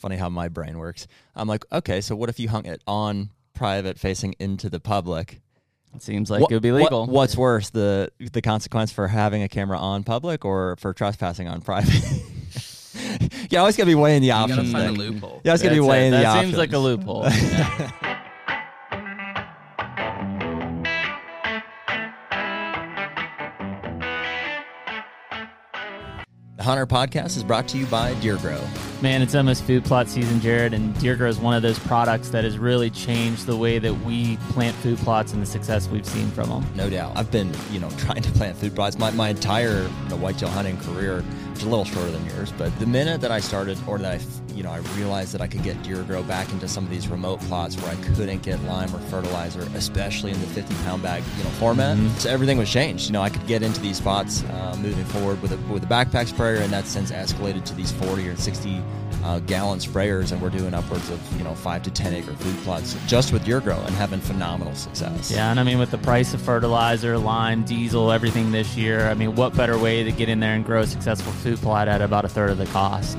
funny how my brain works. I'm like, okay, so what if you hung it on private facing into the public? It seems like What- it would be what- legal. what's worse, the the consequence for having a camera on public or for trespassing on private? yeah, I always gotta be weighing the You gotta options. find a thing. loophole. Yeah, I was gonna be That's it. weighing the That options. seems like a loophole. Yeah. HUNTR Podcast is brought to you by DeerGro. Man, it's almost food plot season, Jared, and DeerGro is one of those products that has really changed the way that we plant food plots and the success we've seen from them. No doubt. I've been, you know, trying to plant food plots my, my entire you know, whitetail hunting career, which is a little shorter than yours. But the minute that I started, or that I, you know, I realized that I could get DeerGro back into some of these remote plots where I couldn't get lime or fertilizer, especially in the 50 pound bag, you know, format. So everything was changed. You know, I could get into these spots uh, moving forward with a with a backpack sprayer, and that's since escalated to these 40 or 60 uh, gallon sprayers, and we're doing upwards of you know five to 10 acre food plots just with DeerGro and having phenomenal success. Yeah, and I mean, with the price of fertilizer, lime, diesel, everything this year, I mean, what better way to get in there and grow a successful food plot at about a third of the cost?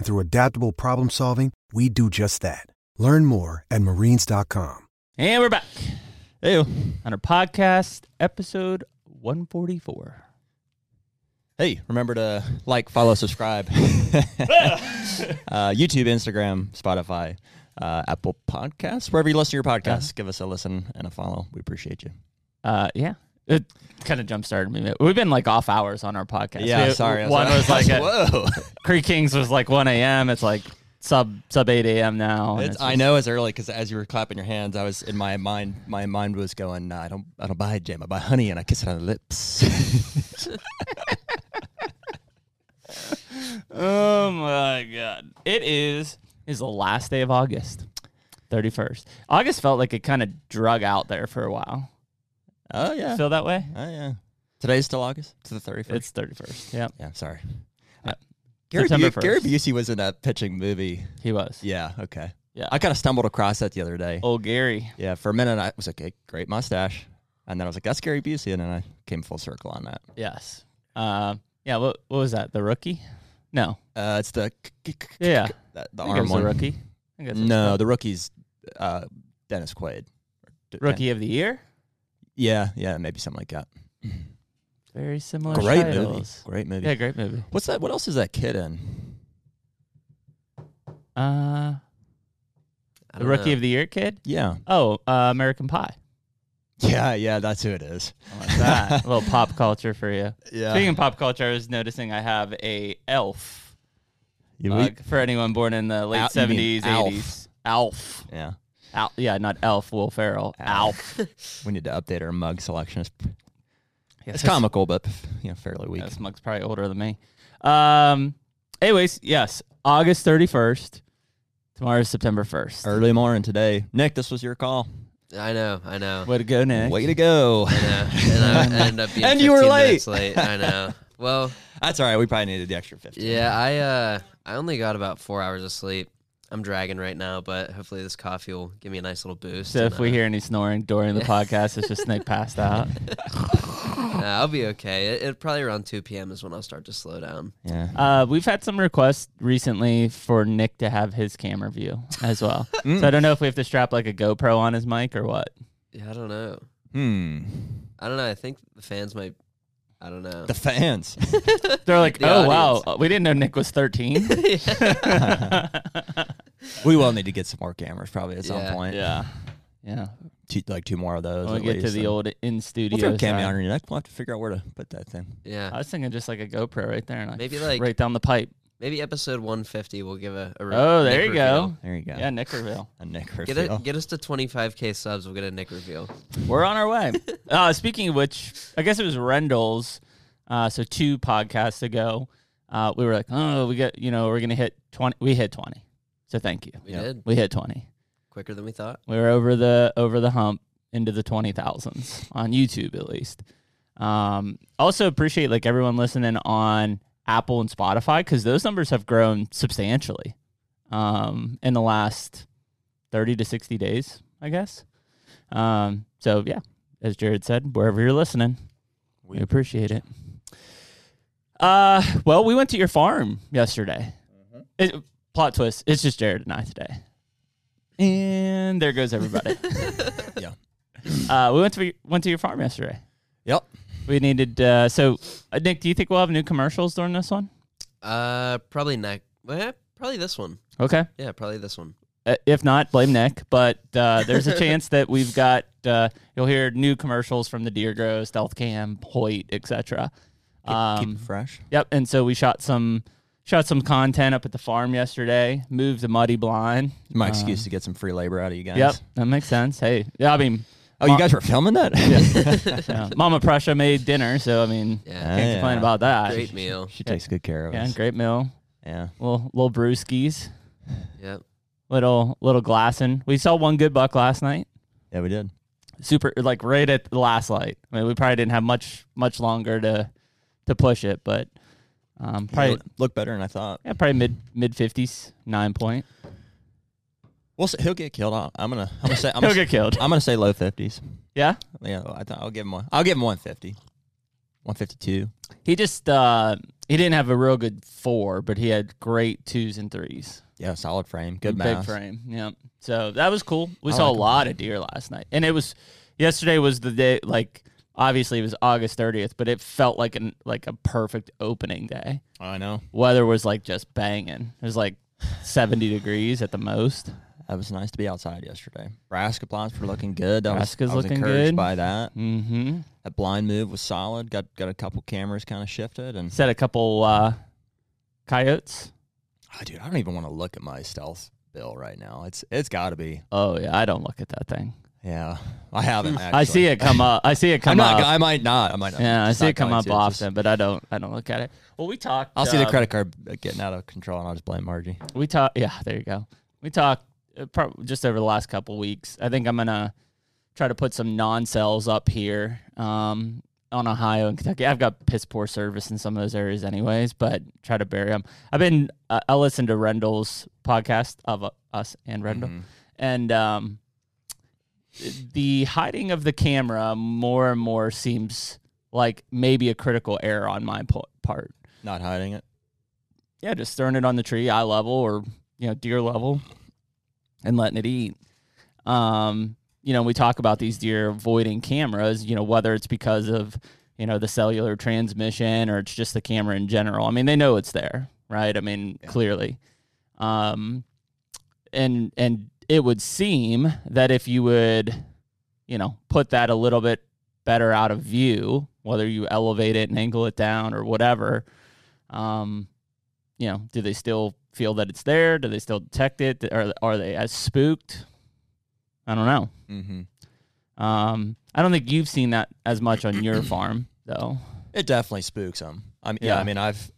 And through adaptable problem solving, we do just that. Learn more at marines.com. And we're back Ew. on our podcast, episode 144. Hey, remember to like, follow, subscribe. uh, YouTube, Instagram, Spotify, uh, Apple Podcasts, wherever you listen to your podcasts, give us a listen and a follow. We appreciate you. Uh, yeah. It kind of jump started me. We've been like off hours on our podcast. Yeah, We- sorry. One was like at, whoa. Creek Kings was like 1 a.m. It's like sub sub 8 a.m. now. It's, it's I know it's early because as you were clapping your hands, I was in my mind. My mind was going, nah, I don't, I don't buy jam. I buy honey and I kiss it on the lips. Oh my god! It is is the last day of August, thirty first. August felt like it kind of drug out there for a while. Oh yeah, Feel that way? oh yeah. Today's still August. It's the thirty first. It's thirty first. Yeah, Yeah, sorry. Yeah. Uh, Gary, Bu- Gary Busey was in that pitching movie. he was. Yeah, okay. Yeah. I kind of stumbled across that the other day. Oh, Gary. Yeah, for a minute I was like, hey, great mustache. And then I was like, that's Gary Busey. And then I came full circle on that. Yes. Uh, yeah. What what was that? The rookie? No. Uh, it's the Yeah. the, the I think it arm one. the rookie. I think that's what No, the rookie's uh, Dennis Quaid. Rookie of the year. Yeah, yeah, maybe something like that. Very similar. Great movie. Great movie. Yeah, great movie. What's that? What else is that kid in? Uh, the rookie know. of the year kid. Yeah. Oh, uh, American Pie. Yeah, yeah, that's who it is. I that. a little pop culture for you. Yeah. Speaking of pop culture, I was noticing I have a Elf You- mug for anyone born in the late Al- you seventies, Alf. eighties. Alf. yeah. Al- yeah, not Elf. Will Ferrell. Alf. Alf. We need to update our mug selection. It's, Yeah, it's comical, but you know, fairly weak. This mug's probably older than me. Um. Anyways, yes, August thirty first. Tomorrow's September first. Early morning today. Nick, this was your call. I know, I know. Way to go, Nick. Way to go. I know. And I ended up being And you were 15 late. minutes late. I know. Well, That's all right. We probably needed the extra 15. yeah, I uh I only got about four hours of sleep. I'm dragging right now, but hopefully this coffee will give me a nice little boost. So and, if we uh, hear any snoring during the podcast, it's just Nick passed out. nah, I'll be okay. It, it probably around 2 p.m. is when I'll start to slow down. Yeah. Uh, we've had some requests recently for Nick to have his camera view as well. Mm. So I don't know if we have to strap like a GoPro on his mic or what. Yeah, I don't know. Hmm. I don't know. I think the fans might. I don't know. The fans. They're like, The oh wow, we didn't know Nick was 13. we will need to get some more cameras probably at some Yeah. point. yeah, yeah. Two, like two more of those. When we at get to least, the and old in studio. We'll studio. throw a camera side. on your neck. We'll have to figure out where to put that thing. yeah. I was thinking just like a GoPro right there, and like Maybe like right down the pipe. Maybe episode 150 we'll give a. a re- Oh, there Nick you reveal. go. There you go. Yeah, Nick reveal. A Nick Get reveal. it, get us to 25k subs. We'll get a Nick reveal. We're on our way. uh, speaking of which, I guess it was Rendell's. Uh, so two podcasts ago, uh, we were like, oh, we got, you know, we're gonna hit twenty. We hit twenty. So thank you. We Yeah. did We hit 20. quicker than we thought. We were over the over the hump into the 20,000s on YouTube at least. Um, also appreciate like everyone listening on Apple and Spotify cuz those numbers have grown substantially um, in the last 30 to 60 days, I guess. Um, so yeah, as Jared said, wherever you're listening, we appreciate it. Uh, well, we went to your farm yesterday. It, plot twist: it's just Jared and I today, and there goes everybody. Yeah. Uh, we went to went to your farm yesterday. Yep. We needed. Uh, so, uh, Nick, do you think we'll have new commercials during this one? Uh, probably Nick. Well, probably this one. Okay. Yeah, probably this one. Uh, if not, blame Nick. But uh, there's a chance that we've got. Uh, you'll hear new commercials from the DeerGro, Stealth Cam, Hoyt, etc. Keep, Um, keep it fresh. Yep. And so we shot some shot some content up at the farm yesterday. Moved a muddy blind. My excuse to get some free labor out of you guys. Yep, that makes sense. Hey, yeah, I mean, Oh, you guys were filming that? yeah, Mama Prussia made dinner, so I mean, Yeah. can't Yeah. complain about that. Great meal. She takes good care of Yeah, us. Yeah, great meal. Yeah. Little little brewskis, Yep. little little glassing. We saw one good buck last night. Yeah, we did. Super, like right at the last light. I mean, we probably didn't have much much longer to to push it, but um, probably Probably looked better than I thought. yeah, probably mid mid fifties, nine point. We'll see. He'll get killed. I'll- I'm gonna. I'm gonna say. I'm He'll gonna, get killed. I'm gonna say low fifties. Yeah, Yeah, I th- I'll give him one. I'll give him 150. 152. he just uh he didn't have a real good four, but he had great twos and threes. Yeah, solid frame. Good big frame. Yeah. So that was cool. We I saw like a lot of deer last night, and it was yesterday was the day. Like obviously it was August thirtieth, but it felt like an like a perfect opening day. I know. Weather was like just banging. It was like seventy degrees at the most. That was nice to be outside yesterday. Brassica plots were looking good. I was, I was looking encouraged good. by that. Mm-hmm. That blind move was solid. Got got a couple cameras kind of shifted, and Set a couple uh, coyotes. oh, dude, I don't even want to look at my stealth bill right now. It's it's got to be. Oh yeah, I don't look at that thing. Yeah, I haven't. Actually. I see it come up. I see it come not. up. I might not. I might not. yeah, I see it come up. It's just- often, but I don't. I don't look at it. Well, we talked. I'll see the uh, credit card getting out of control, and I'll just blame Margie. We talk. Yeah, there you go. We talked uh, just over the last couple weeks. I think I'm gonna try to put some non-cells up here um, on Ohio and Kentucky. I've got piss poor service in some of those areas, anyways. But try to bury them. I've been. Uh, I listened to Rendell's podcast of uh, us and Rendell, Mhm. and um, the hiding of the camera more and more seems like maybe a critical error on my po- part Not hiding it. yeah, just throwing it on the tree, eye level or you know deer level, and letting it eat. Um, you know, we talk about these deer avoiding cameras. You know, whether it's because of you know the cellular transmission or it's just the camera in general. I mean, they know it's there, right? I mean, Yeah. clearly. Um, and and it would seem that if you would, you know, put that a little bit better out of view, whether you elevate it and angle it down or whatever, um, you know, do they still feel that it's there? Do they still detect it? Are are they as spooked? I don't know. Mm-hmm. Um, I don't think you've seen that as much on your farm, though. It definitely spooks them. I mean, yeah. Yeah. I mean, I've,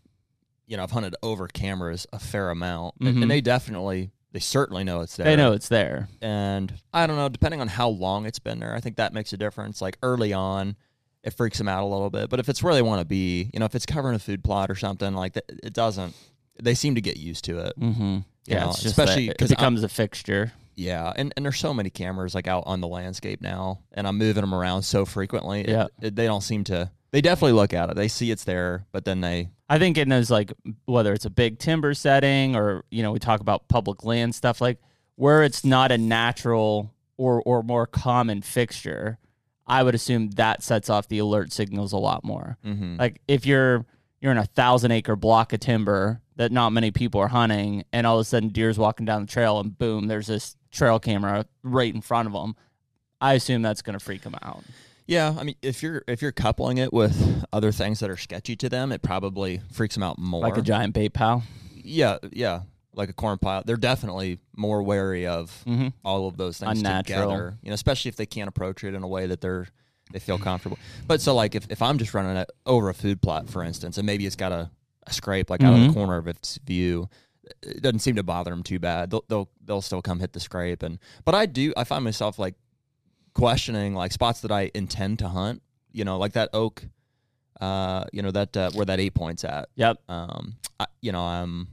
you know, I've hunted over cameras a fair amount, and- Mhm. and they definitely, they certainly know it's there. They know it's there. and I don't know, depending on how long it's been there, I think that makes a difference. Like early on, it freaks them out a little bit, but if it's where they want to be, you know, if it's covering a food plot or something like that, it doesn't. They seem to get used to it. Mm-hmm. Yeah, know, especially because it I'm- becomes a fixture. Yeah, and and there's so many cameras like out on the landscape now, and I'm moving them around so frequently. it- Yeah. it- they don't seem to. They definitely look at it. They see it's there, but then they I think in those like whether it's a big timber setting or you know we talk about public land stuff like where it's not a natural or or more common fixture, I would assume that sets off the alert signals a lot more. mm-hmm. Like if you're you're in a thousand acre block of timber that not many people are hunting, and all of a sudden deer's walking down the trail, and boom, there's this trail camera right in front of them. I assume that's going to freak them out. Yeah, I mean, if you're if you're coupling it with other things that are sketchy to them, it probably freaks them out more. Like a giant bait pal. yeah, yeah, like a corn pile. They're definitely more wary of Mm-hmm. all of those things Unnatural. together. You know, especially if they can't approach it in a way that they're they feel comfortable. But so like if, if I'm just running it over a food plot, for instance, and maybe it's got a, a scrape like out of Mhm. the corner of its view, it doesn't seem to bother them too bad. They'll they'll they'll still come hit the scrape and but I do I find myself like questioning like spots that I intend to hunt. You know, like that oak, uh, you know that uh, where that eight points at. Yep. Um, I, you know I'm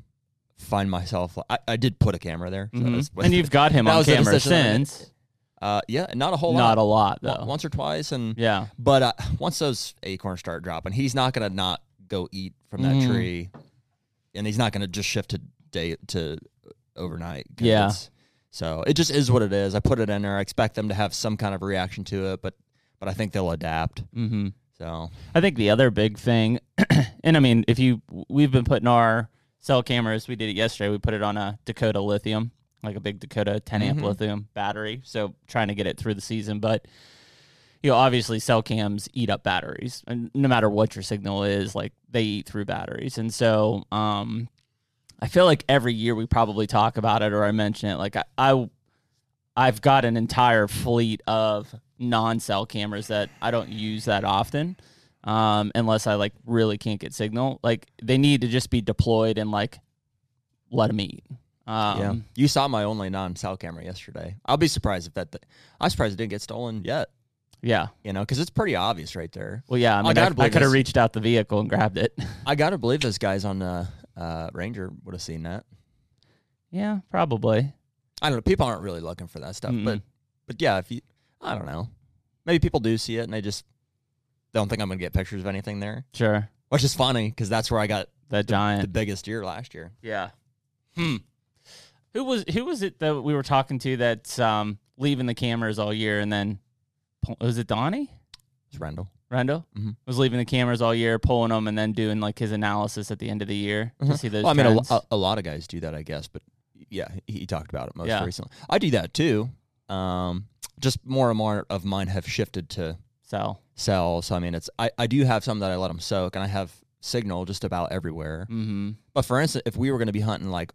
find myself. I, I did put a camera there, so Mhm. that's- And you've got him on camera decision I made. since. Uh, yeah, not a whole lot. Not a lot. though. Once or twice, and Yeah. but uh, once those acorns start dropping, he's not gonna not go eat from that Mhm. tree, and he's not gonna just shift to day to overnight. Yeah. So it just is what it is. I put it in there. I expect them to have some kind of reaction to it, but but I think they'll adapt. Mm-hmm. So I think the other big thing, and I mean, if you, we've been putting our cell cameras. We did it yesterday. We put it on a Dakota lithium, like a big Dakota 10 amp Mhm. lithium battery. So trying to get it through the season, but you know, obviously cell cams eat up batteries, and no matter what your signal is, like they eat through batteries. And so, um, I feel like every year we probably talk about it or I mention it. Like I, I I've got an entire fleet of non-cell cameras that I don't use that often, um, unless I like really can't get signal. Like they need to just be deployed and like let them eat. Um, yeah, you saw my only non-cell camera yesterday. I'll be surprised if that. I'm surprised it didn't get stolen yet. yeah. You know, because it's pretty obvious right there. Well, yeah. I I mean, I, gotta I, could have reached out the vehicle and grabbed it. I gotta believe those guys on the uh, Ranger would have seen that. yeah, probably. I don't know. People aren't really looking for that stuff, but Mm-mm. but yeah, if you, I don't know, maybe people do see it and they just don't think I'm gonna get pictures of anything there, Sure. which is funny because that's where I got That the, giant. the biggest deer last year. Yeah. Hmm. Who was who was it that we were talking to that's um, leaving the cameras all year and then was it Donnie It's Rendell. Rendo Mhm. was leaving the cameras all year, pulling them, and then doing like his analysis at the end of the year to Mhm. see those. Well, I mean, a, a, lot of guys do that, I guess, but yeah, he, he talked about it most Yeah. recently. I do that too. Um, just more and more of mine have shifted to so. sell. So I mean, it's I, I do have some that I let them soak, and I have signal just about everywhere. Mm-hmm. But for instance, if we were going to be hunting like,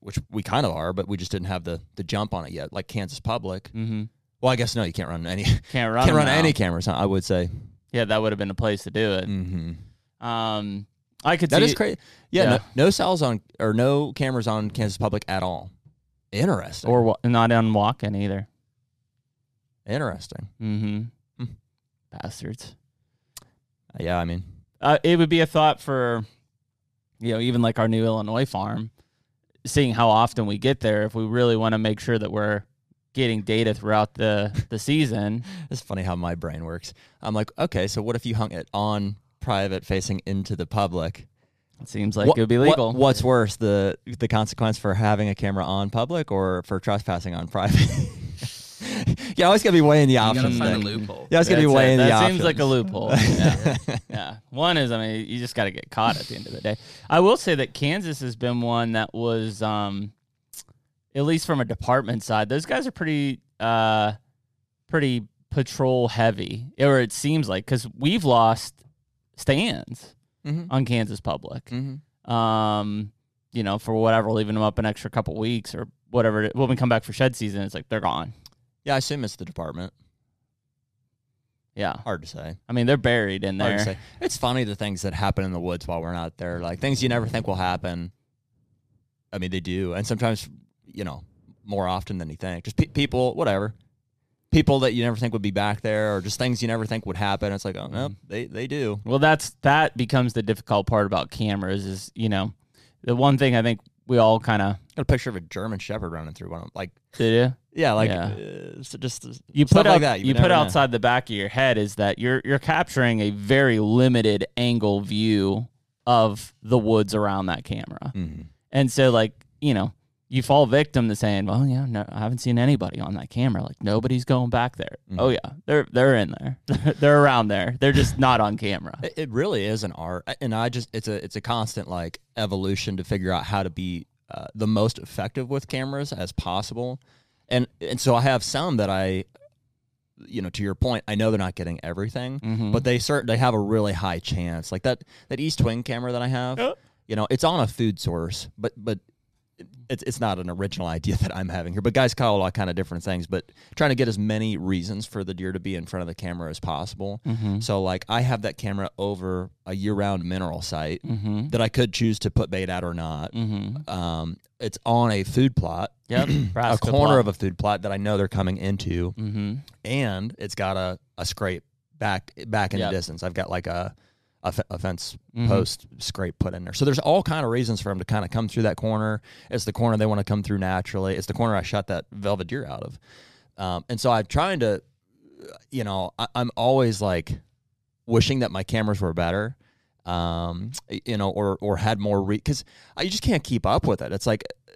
which we kind of are, but we just didn't have the the jump on it yet, like Kansas Public. Mm-hmm. Well, I guess no, you can't run any Can't run. can't run now. any cameras. Huh? I would say. Yeah, that would have been a place to do it. Mm-hmm. Um, I could That see is crazy. Yeah, Yeah. No, no cells on or no cameras on Kansas Public at all. Interesting. or not on walking either. interesting. Mm-hmm. Hmm. Bastards. Yeah, I mean, uh, it would be a thought for you know even like our new illinois farm seeing how often we get there if we really want to make sure that we're getting data throughout the the season it's funny how my brain works. I'm like, okay, so what if you hung it on private, facing into the public? it seems like What- it would be what- legal what's worse, the the consequence for having a camera on public or for trespassing on private? yeah, I always gotta be weighing the You gotta options. find a loophole. Yeah, I was gonna be That's it. weighing the options. that options. seems like a loophole yeah. yeah one is i mean you just got to get caught at the end of the day i will say that kansas has been one that was um at least from a department side those guys are pretty uh pretty patrol heavy or it seems like because we've lost stands Mhm. on kansas public Mhm. um you know for whatever leaving them up an extra couple weeks or whatever when we come back for shed season it's like they're gone Yeah, I assume it's the department. yeah Hard to say. i mean they're buried in Hard there to say. It's funny the things that happen in the woods while we're not there, like things you never think will happen. I mean, they do, and sometimes, you know, more often than you think. Just pe- people, whatever, people that you never think would be back there, or just things you never think would happen. It's like, oh no, mm-hmm. they they do. Well, that's that becomes the difficult part about cameras is you know the one thing I think we all kind of Got a picture of a German Shepherd running through one. of 'em. Like, did yeah, like Yeah. Uh, so just you stuff put out like that. you would put never know. outside the back of your head is that you're you're capturing a very limited angle view of the woods around that camera, Mhm. and so like you know you fall victim to saying, well, yeah, no, I haven't seen anybody on that camera. Like nobody's going back there. Mhm. Oh yeah, they're they're in there. they're around there. They're just not on camera. It, it really is an art, and I just it's a it's a constant like evolution to figure out how to be uh, the most effective with cameras as possible, and and so I have some that I, you know, to your point, I know they're not getting everything, Mhm. but they cert they have a really high chance. Like that that East Wing camera that I have, you know, it's on a food source, but but it's it's not an original idea that I'm having here, but guys call a lot kind of different things. But trying to get as many reasons for the deer to be in front of the camera as possible. Mm-hmm. So like I have that camera over a year-round mineral site Mm-hmm. that I could choose to put bait at or not. Mm-hmm. Um, it's on a food plot, Yep. a corner of a food plot that I know they're coming into, Mm-hmm. and it's got a, a scrape back back in Yep. the distance. I've got like a a, fe- a fence Mhm. post scrape put in there. So there's all kind of reasons for them to kind of come through that corner. It's the corner they want to come through naturally. It's the corner I shot that velvet deer out of. Um, and so I'm trying to, you know, I, I'm always like wishing that my cameras were better. Um, you know, or or had more re because I just can't keep up with it. It's like, uh,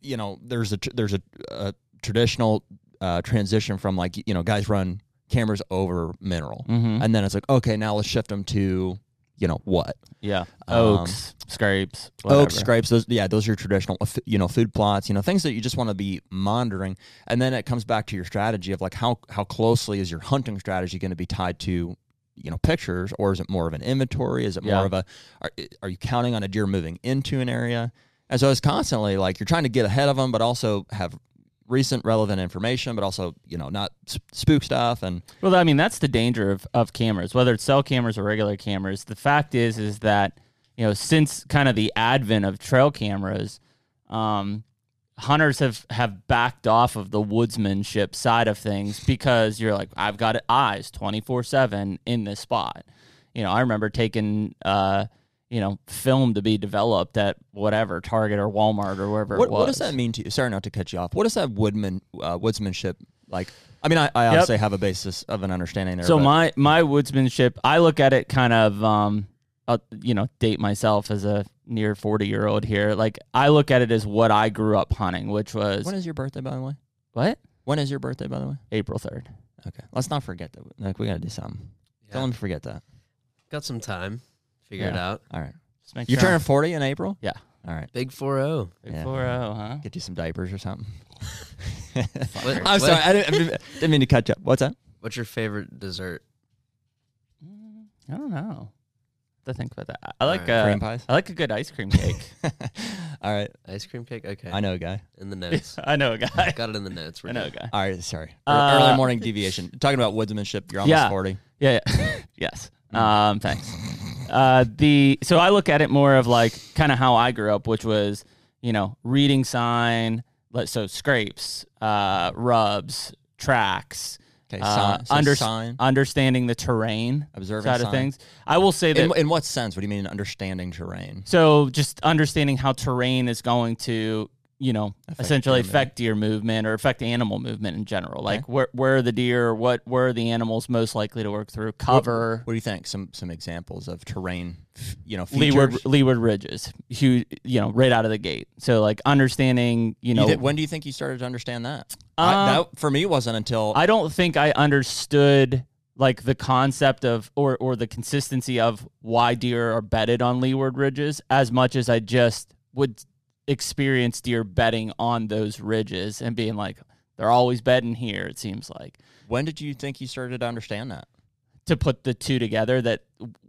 you know, there's a tr- there's a, a traditional uh, transition from like you know guys run cameras over mineral, Mm-hmm. and then it's like okay now let's shift them to you know what Yeah. Um, Oaks, scrapes, whatever. oak scrapes those yeah those are your traditional uh, you know food plots you know things that you just want to be monitoring and then it comes back to your strategy of like how how closely is your hunting strategy going to be tied to you know pictures or is it more of an inventory is it Yeah. more of a are, are you counting on a deer moving into an area and so it's constantly like you're trying to get ahead of them but also have recent relevant information but also you know not spook stuff and Well, I mean, that's the danger of, of cameras, whether it's cell cameras or regular cameras. The fact is, is that you know, since kind of the advent of trail cameras, um, hunters have have backed off of the woodsmanship side of things because you're like, I've got eyes twenty four seven in this spot. You know, I remember taking. Uh, you know, film to be developed at whatever Target or Walmart or wherever what, it was. what does that mean to you sorry not to cut you off What does that woodman uh, woodsmanship like i mean i, I Yep. obviously have a basis of an understanding there So but- my my woodsmanship, I look at it kind of, um, I'll, you know, date myself as a near forty year old here. Like I look at it as what I grew up hunting, which was When is your birthday, by the way? what When is your birthday, by the way? April third. Okay, let's not forget that. Like, we gotta do something. Yeah. Don't let me forget that. Got some time. Figure it out. All right. Just make You sure turning forty in April? Yeah. All right. Big oh. 4-0. Big Yeah. 4-0, huh? Get you some diapers or something. What- I'm what- sorry. I didn't, I didn't- didn't mean to cut you. up. What's that? What's your favorite dessert? Mm, I don't know. To think about that. I like Alright. uh, Cream pies. I like a good ice cream cake. All right. Ice cream cake? Okay. I know a guy. In the notes. I know a guy. Got it in the notes. We're I know a good. guy. All right. Sorry. Uh, Early morning deviation. Talking about woodsmanship. You're almost Yeah. forty. Yeah. yeah. yes. Um, thanks. Uh, the so I look at it more of like kind of how I grew up, which was you know reading sign, so scrapes, uh, rubs, tracks, Okay. uh, so under- sign. understanding the terrain Observing side of things. I will say that In, in what sense? What do you mean understanding terrain? so just understanding how terrain is going to, you know, Affect essentially deer affect deer movement or affect animal movement in general. Like where where are the deer? What where are the animals most likely to work through? Cover. What do you think? Some some examples of terrain, you know, Leeward features? leeward ridges, huge, you know, right out of the gate. So like understanding, you know, You thi- when do you think you started to understand that? Uh, I, that for me wasn't until I don't think I understood like the concept of or or the consistency of why deer are bedded on leeward ridges as much as I just would experience deer bedding on those ridges and being like they're always bedding here it seems like when did you think you started to understand that, to put the two together that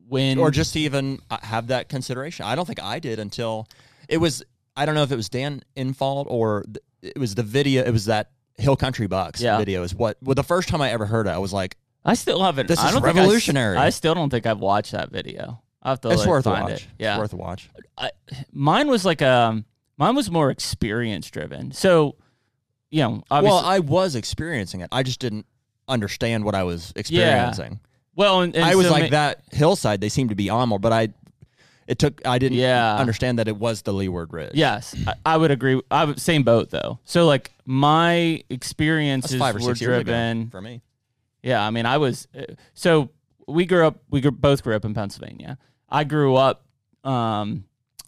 when or just to even uh, have that consideration? I don't think I did until it was. I don't know if it was Dan Infalt or it was the video. It was that Hill Country Bucks Yeah. video. Is what. Well, the first time I ever heard it, I was like, I still haven't This is think I revolutionary. I, still don't think I've watched that video I have to "It's like, worth a find watch. it yeah It's worth a watch." I, mine was like um mine was more experience driven so you know obviously Well, I was experiencing it. I just didn't understand what I was experiencing. well and, and I was so like ma- that hillside. They seemed to be on more, but I. It took. I didn't Yeah. understand that it was the Leeward Ridge. Yes, I, I would agree. I would same boat though. So like my That's experiences five or were six years ago driven. for me. Yeah, I mean, I was uh, so we grew up. We grew, both grew up in Pennsylvania. I grew up um,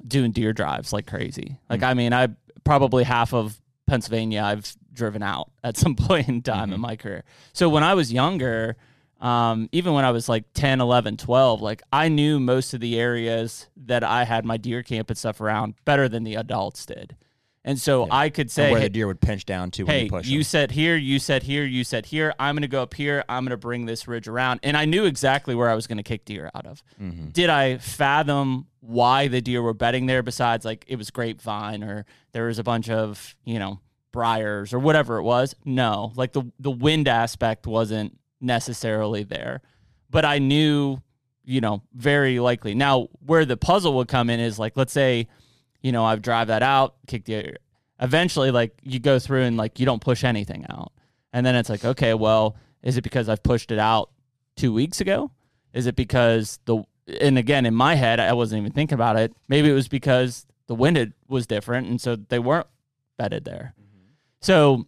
doing deer drives like crazy. Like Mm. I mean, I probably half of Pennsylvania I've driven out at some point in time Mm-hmm. in my career. So when I was younger, um, even when I was like 10, 11, 12, like I knew most of the areas that I had my deer camp and stuff around better than the adults did. And so I could And say, where hey, the deer would pinch down to when hey, you push you said here, you said here, you said here. I'm going to go up here. I'm going to bring this ridge around. And I knew exactly where I was going to kick deer out of. Mm-hmm. Did I fathom why the deer were bedding there besides like it was grapevine or there was a bunch of, you know, briars or whatever it was? No. Like the the wind aspect wasn't necessarily there. But I knew, you know, very likely. Now, where the puzzle would come in is like let's say, you know, I drive that out, kick the eventually like you go through and like you don't push anything out. And then it's like, okay, well, is it because I've pushed it out 2 weeks ago? Is it because the and again in my head I wasn't even thinking about it. Maybe it was because the wind had- was different and so they weren't bedded there. Mm-hmm. So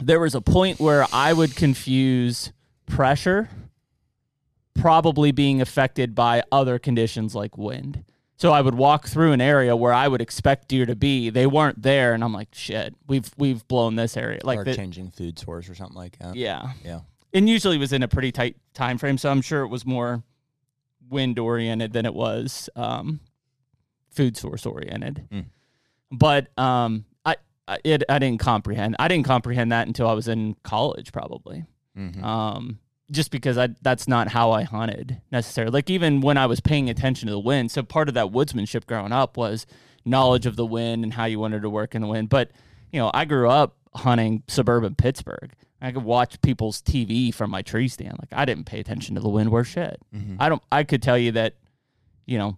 there was a point where I would confuse pressure probably being affected by other conditions like wind. So I would walk through an area where I would expect deer to be. They weren't there, and I'm like, shit, we've we've blown this area. Like, or the- changing food source or something like that. yeah, Yeah. and usually it was in a pretty tight time frame. So I'm sure it was more wind oriented than it was um, food source oriented. Mm. But um, I I, it, I didn't comprehend. I didn't comprehend that until I was in college, probably. Mhm. Um, just because I that's not how I hunted necessarily. Like even when I was paying attention to the wind, so part of that woodsmanship growing up was knowledge of the wind and how you wanted to work in the wind. But you know, I grew up hunting suburban Pittsburgh. I could watch people's TV from my tree stand. Like I didn't pay attention to the wind worth shit. Mhm. I don't. I could tell you that, you know,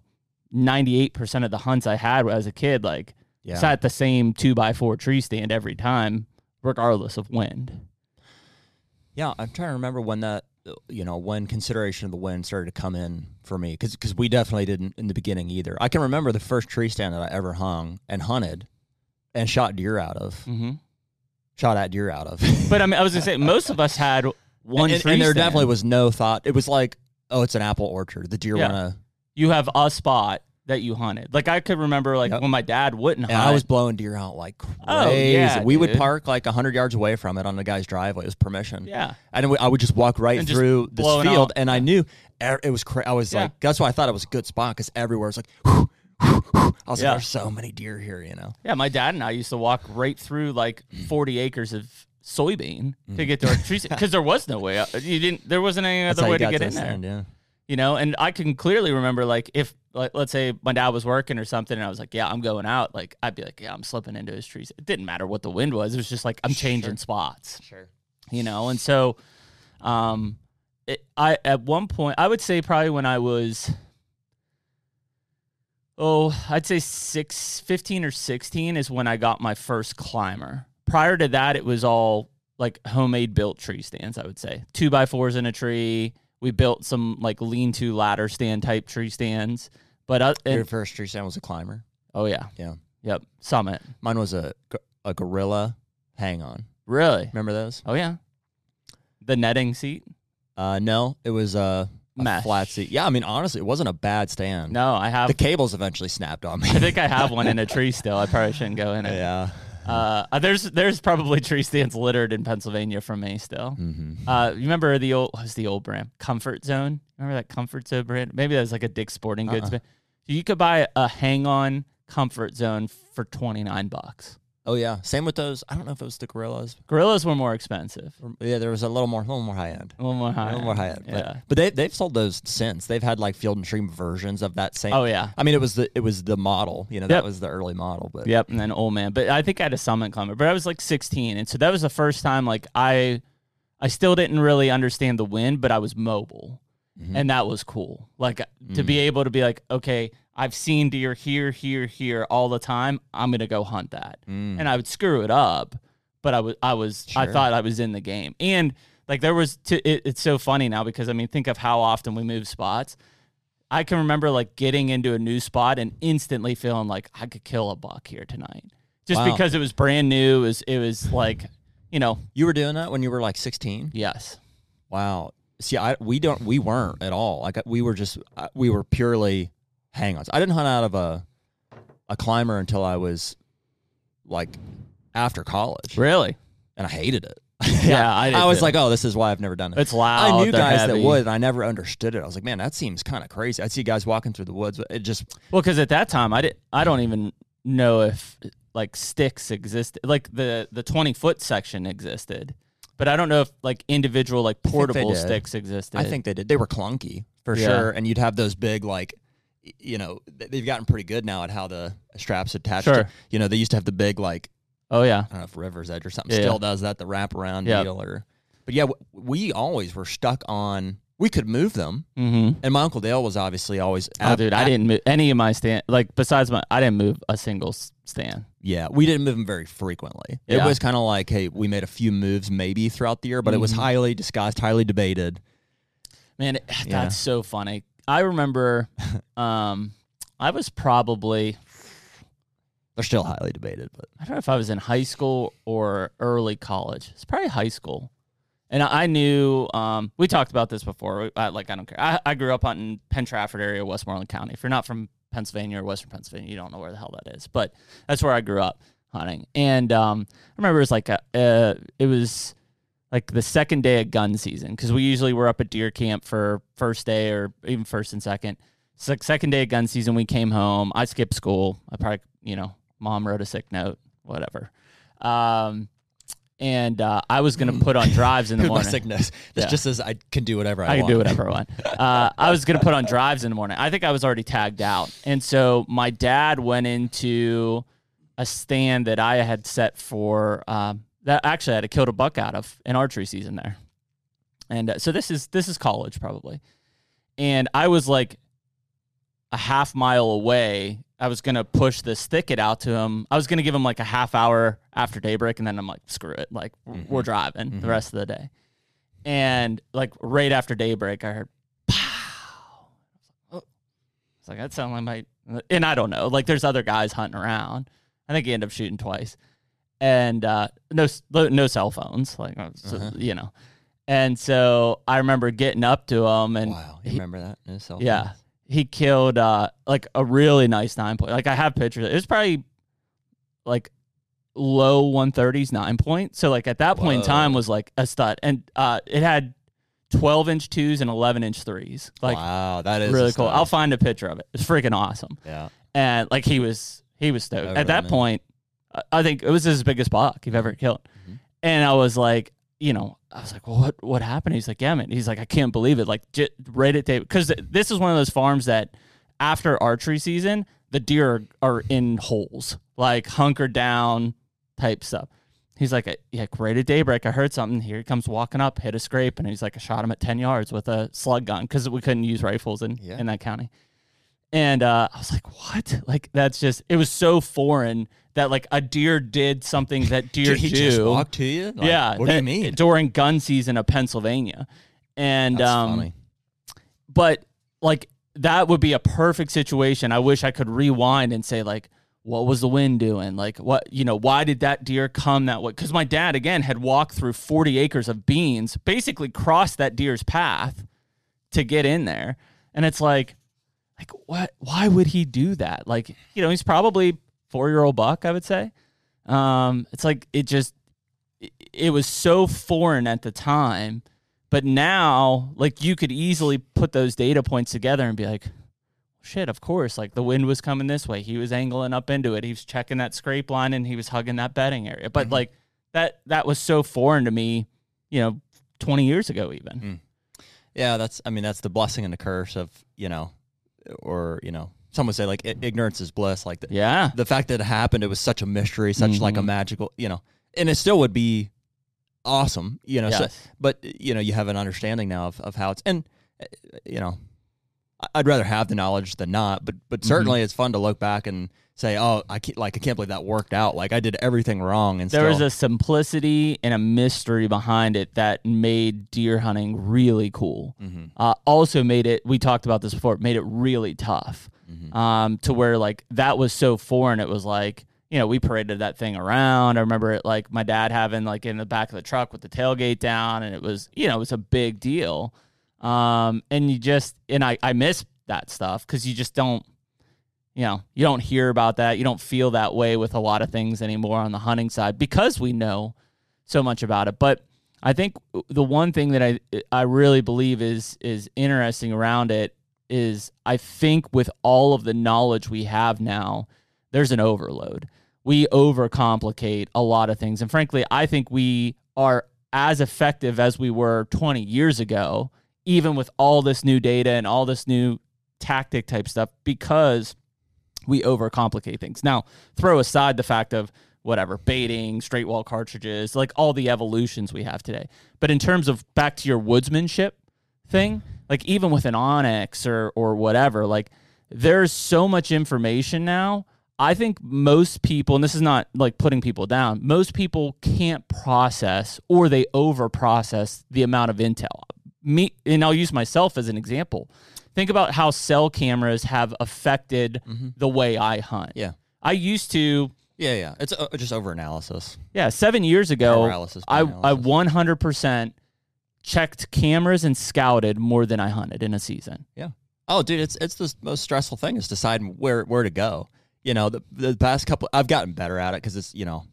ninety eight percent of the hunts I had as a kid, like Yeah. sat the same two by four tree stand every time, regardless of wind. Yeah, I'm trying to remember when that, you know, when consideration of the wind started to come in for me, because because we definitely didn't in the beginning either. I can remember the first tree stand that I ever hung and hunted, and shot deer out of, hmm shot at deer out of. But I mean, I was gonna say most of us had one and, tree and there stand. definitely was no thought. It was like, oh, it's an apple orchard. The deer Yeah. want to. You have a spot that you hunted. Like I could remember, like Yep. when my dad wouldn't And hunt. I was blowing deer out like crazy. Oh, yeah, we would park like hundred yards away from it on the guy's driveway. It was permission. yeah, And I would just walk right And through this field, out. and I knew er- it was. Cra- I was Yeah. like, that's why I thought it was a good spot because everywhere was like. I was Yeah. like, there's so many deer here, you know. yeah. My dad and I used to walk right through like forty acres of soybean Mm. to get to our trees because there was no way. Out. You didn't. There wasn't any other way to get to in the there. yeah. You know, and I can clearly remember like if like let's say my dad was working or something, and I was like, yeah, I'm going out. Like I'd be like, yeah, I'm slipping into his trees. It didn't matter what the wind was. It was just like I'm changing spots. Sure. you know and so um it, i at one point i would say probably when i was oh i'd say six, 15 or 16 is when i got my first climber prior to that it was all like homemade built tree stands i would say two by fours in a tree we built some like lean-to ladder stand type tree stands but uh, and- Your first tree stand was a climber. oh yeah Yeah. yep summit Mine was a a gorilla hang on. really Remember those? oh yeah the netting seat Uh, no, it was a, a Mesh. flat seat. Yeah, I mean, honestly, it wasn't a bad stand. no i have The cables eventually snapped on me. I think I have one in a tree still. I probably shouldn't go in it. yeah. Uh, there's there's probably tree stands littered in Pennsylvania from me still. Mm-hmm. Uh, you remember the old what was the old brand Comfort Zone? Remember that Comfort Zone brand? Maybe that was like a Dick's Sporting Goods. Uh-uh. brand. You could buy a hang on Comfort Zone for twenty nine bucks. Oh yeah. Same with those. I don't know if it was the gorillas. Gorillas were more expensive, Yeah, there was a little more, a little more high end. a little more high. A little more high end. But, Yeah. but they they've sold those since. They've had like field and stream versions of that same. Oh yeah. I mean, it was the it was the model. You know, that Yep. was the early model. But Yep, and then old man. But I think I had a summit climber. But I was like 16, and so that was the first time like I, I still didn't really understand the wind, but I was mobile, Mhm. and that was cool. Like to be able to be like, okay, I've seen deer here, here, here all the time. I'm gonna go hunt that, Mm. and I would screw it up, but I was, I was, I thought I was in the game, and like there was. T- it, it's so funny now because I mean, think of how often we move spots. I can remember like getting into a new spot and instantly feeling like I could kill a buck here tonight. Just Wow. because it was brand new, it was it was like, you know, you were doing that when you were like 16. yes. Wow. See, I we don't we weren't at all. Like we were just uh, we were purely hang-ons. I didn't hunt out of a a climber until I was like after college, Really? and I hated it. Yeah, I did was too. like, oh, this is why I've never done it. It's loud. I knew guys heavy. that would, and I never understood it. I was like, man, that seems kind of crazy. I'd see guys walking through the woods. but It just Well, because at that time I did I don't even know if like sticks existed, like the the twenty foot section existed, but I don't know if like individual like portable sticks existed. I think they did. They were clunky for Yeah. sure, and you'd have those big like, you know, they've gotten pretty good now at how the straps attached. Sure. To, you know, they used to have the big like Oh yeah, I don't know if River's Edge or something Yeah, still yeah. does that, the wraparound Yep. deal. Or, but yeah, we always were stuck on. We could move them, mm-hmm. and my uncle Dale was obviously always. Oh, ab- dude, I ab- didn't move any of my stand. Like besides my, I didn't move a single stand. Yeah, we didn't move them very frequently. It was kind of like, hey, we made a few moves maybe throughout the year, but it was Mhm. highly discussed, highly debated. Man, it- Yeah. that's so funny. I remember, um, I was probably They're still highly debated, but I don't know if I was in high school or early college. It's probably high school. And I I knew, um, we talked about this before. I, like, I don't care. I, I grew up out in Penn Trafford area, Westmoreland County. If you're not from Pennsylvania or Western Pennsylvania, you don't know where the hell that is. But that's where I grew up hunting. And um, I remember it was like, a, uh, it was like the second day of gun season because we usually were up at deer camp for first day or even first and second. It's like second day of gun season. We came home. I skipped school. I probably, you know, mom wrote a sick note, whatever. Um, and uh, I was gonna put on drives in the morning. sickness. This Yeah. just says I can do whatever I, I can want. do whatever I want. Uh, I was gonna put on drives in the morning. I think I was already tagged out, and so my dad went into a stand that I had set for um, that actually I had killed a buck out of an archery season there, and uh, so this is this is college probably, and I was like a half mile away. I was gonna push this thicket out to him. I was gonna give him like a half hour after daybreak, and then I'm like, screw it, like w- we're driving the Mhm. rest of the day. And like right after daybreak, I heard pow. Oh. It's like that sounded like my, and I don't know. Like there's other guys hunting around. I think he ended up shooting twice, and uh, no no cell phones, like uh, so, Uh-huh. you know. And so I remember getting up to him, and Wow, you he- remember that? his cell yeah, he killed uh like a really nice nine point. Like I have pictures. It was probably like low 130s nine point. So like at that point in time was like a stud, and uh it had 12 inch twos and 11 inch threes. Like wow, that is really cool. I'll find a picture of it. It's freaking awesome. yeah, And like he was he was stoked. Over At that point, I- think it was his biggest buck you've ever killed. Mhm. And I was like, you know, I was like, well, what what happened? He's like, yeah, man. He's like, I can't believe it. Like, j- right at day because this is one of those farms that after archery season, the deer are, are in holes, like hunkered down type stuff. He's like, yeah, right at daybreak, I heard something. Here he comes walking up, hit a scrape, and he's like, I shot him at ten yards with a slug gun because we couldn't use rifles in Yeah. in that county. And uh, I was like, what? Like that's just it was so foreign that like a deer did something that deer did he do. just walked to you. Like, yeah. what do you mean? During gun season of Pennsylvania. And That's um funny. but like that would be a perfect situation. I wish I could rewind and say like what was the wind doing? Like what you know, why did that deer come that way? Cuz my dad again had walked through 40 acres of beans, basically crossed that deer's path to get in there. And it's like like what why would he do that? Like, you know, he's probably 4-year-old buck, I would say. Um it's like it just it, it was so foreign at the time but now, like you could easily put those data points together and be like, shit, of course. Like the wind was coming this way. He was angling up into it. He was checking that scrape line and he was hugging that bedding area. But Mhm. like that that was so foreign to me, you know, twenty years ago even. Yeah, that's. I mean, that's the blessing and the curse of you know, or you know, some would say like ignorance is bliss. Like the, Yeah. the fact that it happened, it was such a mystery, such like a Mhm. magical, you know, and it still would be awesome, you know. So, but you know, you have an understanding now of, of how it's, and uh, you know, I'd rather have the knowledge than not. But but Mm-hmm. certainly, it's fun to look back and say, oh, I can't, like I can't believe that worked out. Like I did everything wrong, and so There was a simplicity and a mystery behind it that made deer hunting really cool. Mhm. Uh, also made it. We talked about this before. Made it really tough. Mhm. um, to where like that was so foreign. It was like you know we paraded that thing around. I remember it like my dad having like in the back of the truck with the tailgate down, and it was you know it was a big deal. Um, and you just and I I miss that stuff because you just don't you know you don't hear about that. You don't feel that way with a lot of things anymore on the hunting side because we know so much about it. But I think the one thing that I I really believe is is interesting around it is I think with all of the knowledge we have now, there's an overload. we overcomplicate a lot of things. And frankly, I think we are as effective as we were 20 years ago, even with all this new data and all this new tactic type stuff, because we overcomplicate things. Now, throw aside the fact of whatever baiting, straight wall cartridges, like all the evolutions we have today. But in terms of back to your woodsmanship thing, like even with an onX or or whatever, like there's so much information now. I think most people, and this is not like putting people down, most people can't process or they over process the amount of intel. Me, and I'll use myself as an example. Think about how cell cameras have affected the way I hunt. Yeah. I used to, Yeah, yeah. It's uh, just over analysis. yeah, seven years ago, Paralysis by I, I 100% checked cameras and scouted more than I hunted in a season. Yeah. Oh, dude, it's it's the most stressful thing is deciding where where to go. You know, the the past couple, I've gotten better at it because it's you know,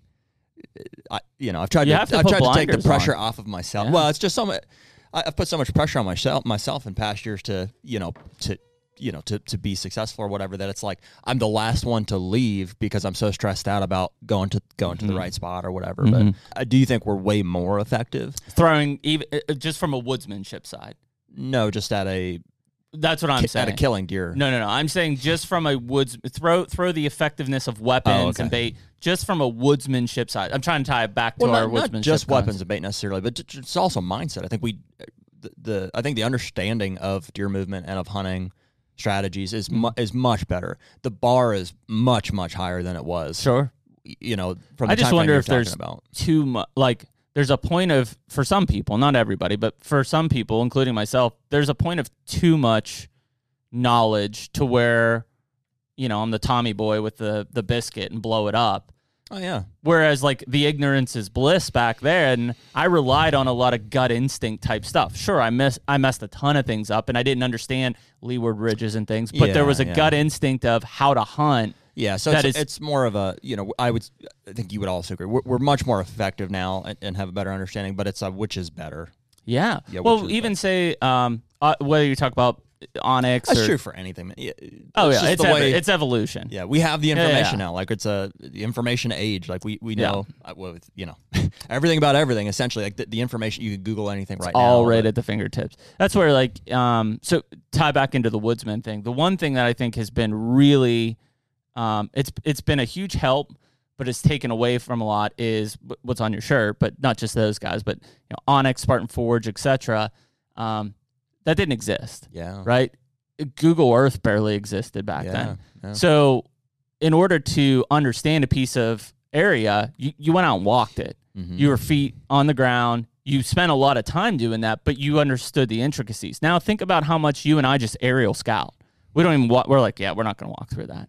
I you know I've tried You to have to I've tried to take the pressure on. off of myself. Yeah. Well, it's just so much. I- I've put so much pressure on myself myself in past years to you know to you know to to be successful or whatever that it's like I'm the last one to leave because I'm so stressed out about going to going Mm-hmm. to the right spot or whatever. But uh, do you think we're way more effective? Throwing, even uh, just from a woodsmanship side. No, just at a That's what I'm saying. at a killing deer. No, no, no. I'm saying just from a woods throw throw the effectiveness of weapons Oh, okay. and bait just from a woodsmanship side. I'm trying to tie it back to well, our not, not woodsmanship. just comments. weapons and bait necessarily, but it's also mindset. I think we, the, the I think the understanding of deer movement and of hunting strategies is hmm. mu- is much better. The bar is much much higher than it was. Sure. You know, from the I just wonder if there's about. too much. Like, there's a point of for some people, not everybody, but for some people, including myself, there's a point of too much knowledge to where, you know, I'm the Tommy boy with the the biscuit and blow it up. Oh yeah, Whereas like the ignorance is bliss back there, and I relied on a lot of gut instinct type stuff. Sure, I miss I messed a ton of things up, and I didn't understand leeward ridges and things, but there was a yeah. gut instinct of how to hunt. yeah. So it's, is- it's more of a you know I would I think you would also agree. We're, we're much more effective now and, and have a better understanding. But it's a which is better. Yeah. Yeah, well, even say um, uh, whether you talk about onX That's or true for anything. Yeah, oh it's yeah, it's the ev- way- it's evolution. Yeah, we have the yeah, information yeah. now. Like it's a the information age. Like we we know uh, well, you know everything about everything. Essentially, like the, the information you can Google anything right all now. right but- at the fingertips. That's where like um so tie back into the woodsman thing. The one thing that I think has been really um it's it's been a huge help but it's taken away from a lot is what's on your shirt, but not just those guys, but you know onX, Spartan Forge, etc. Um that didn't exist, Yeah. right? Google Earth barely existed back Yeah. then. yeah. So, in order to understand a piece of area, you, you went out and walked it. Mhm. You were feet on the ground. You spent a lot of time doing that, but you understood the intricacies. Now, think about how much you and I just aerial scout. We don't even walk. We're like, yeah, we're not going to walk through that.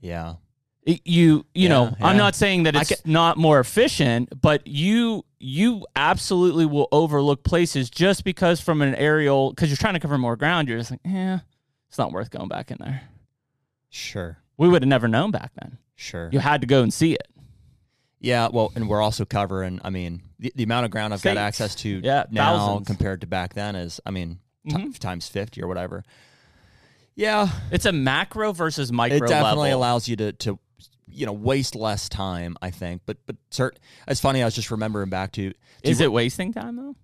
yeah. You, you Yeah, know, I'm not saying that it's not more efficient, but you, you absolutely will overlook places just because from an aerial, because you're trying to cover more ground. You're just like, yeah, it's not worth going back in there. Sure. We would have never known back then. Sure. You had to go and see it. Yeah. Well, and we're also covering. I mean, the, the amount of ground I've got access to Yeah, now thousands. compared to back then is, I mean, Mhm. times fifty or whatever. Yeah. It's a macro versus micro it definitely level. allows you to to you know waste less time. I think. But but cert. It's funny. I was just remembering back to is you- it wasting time though?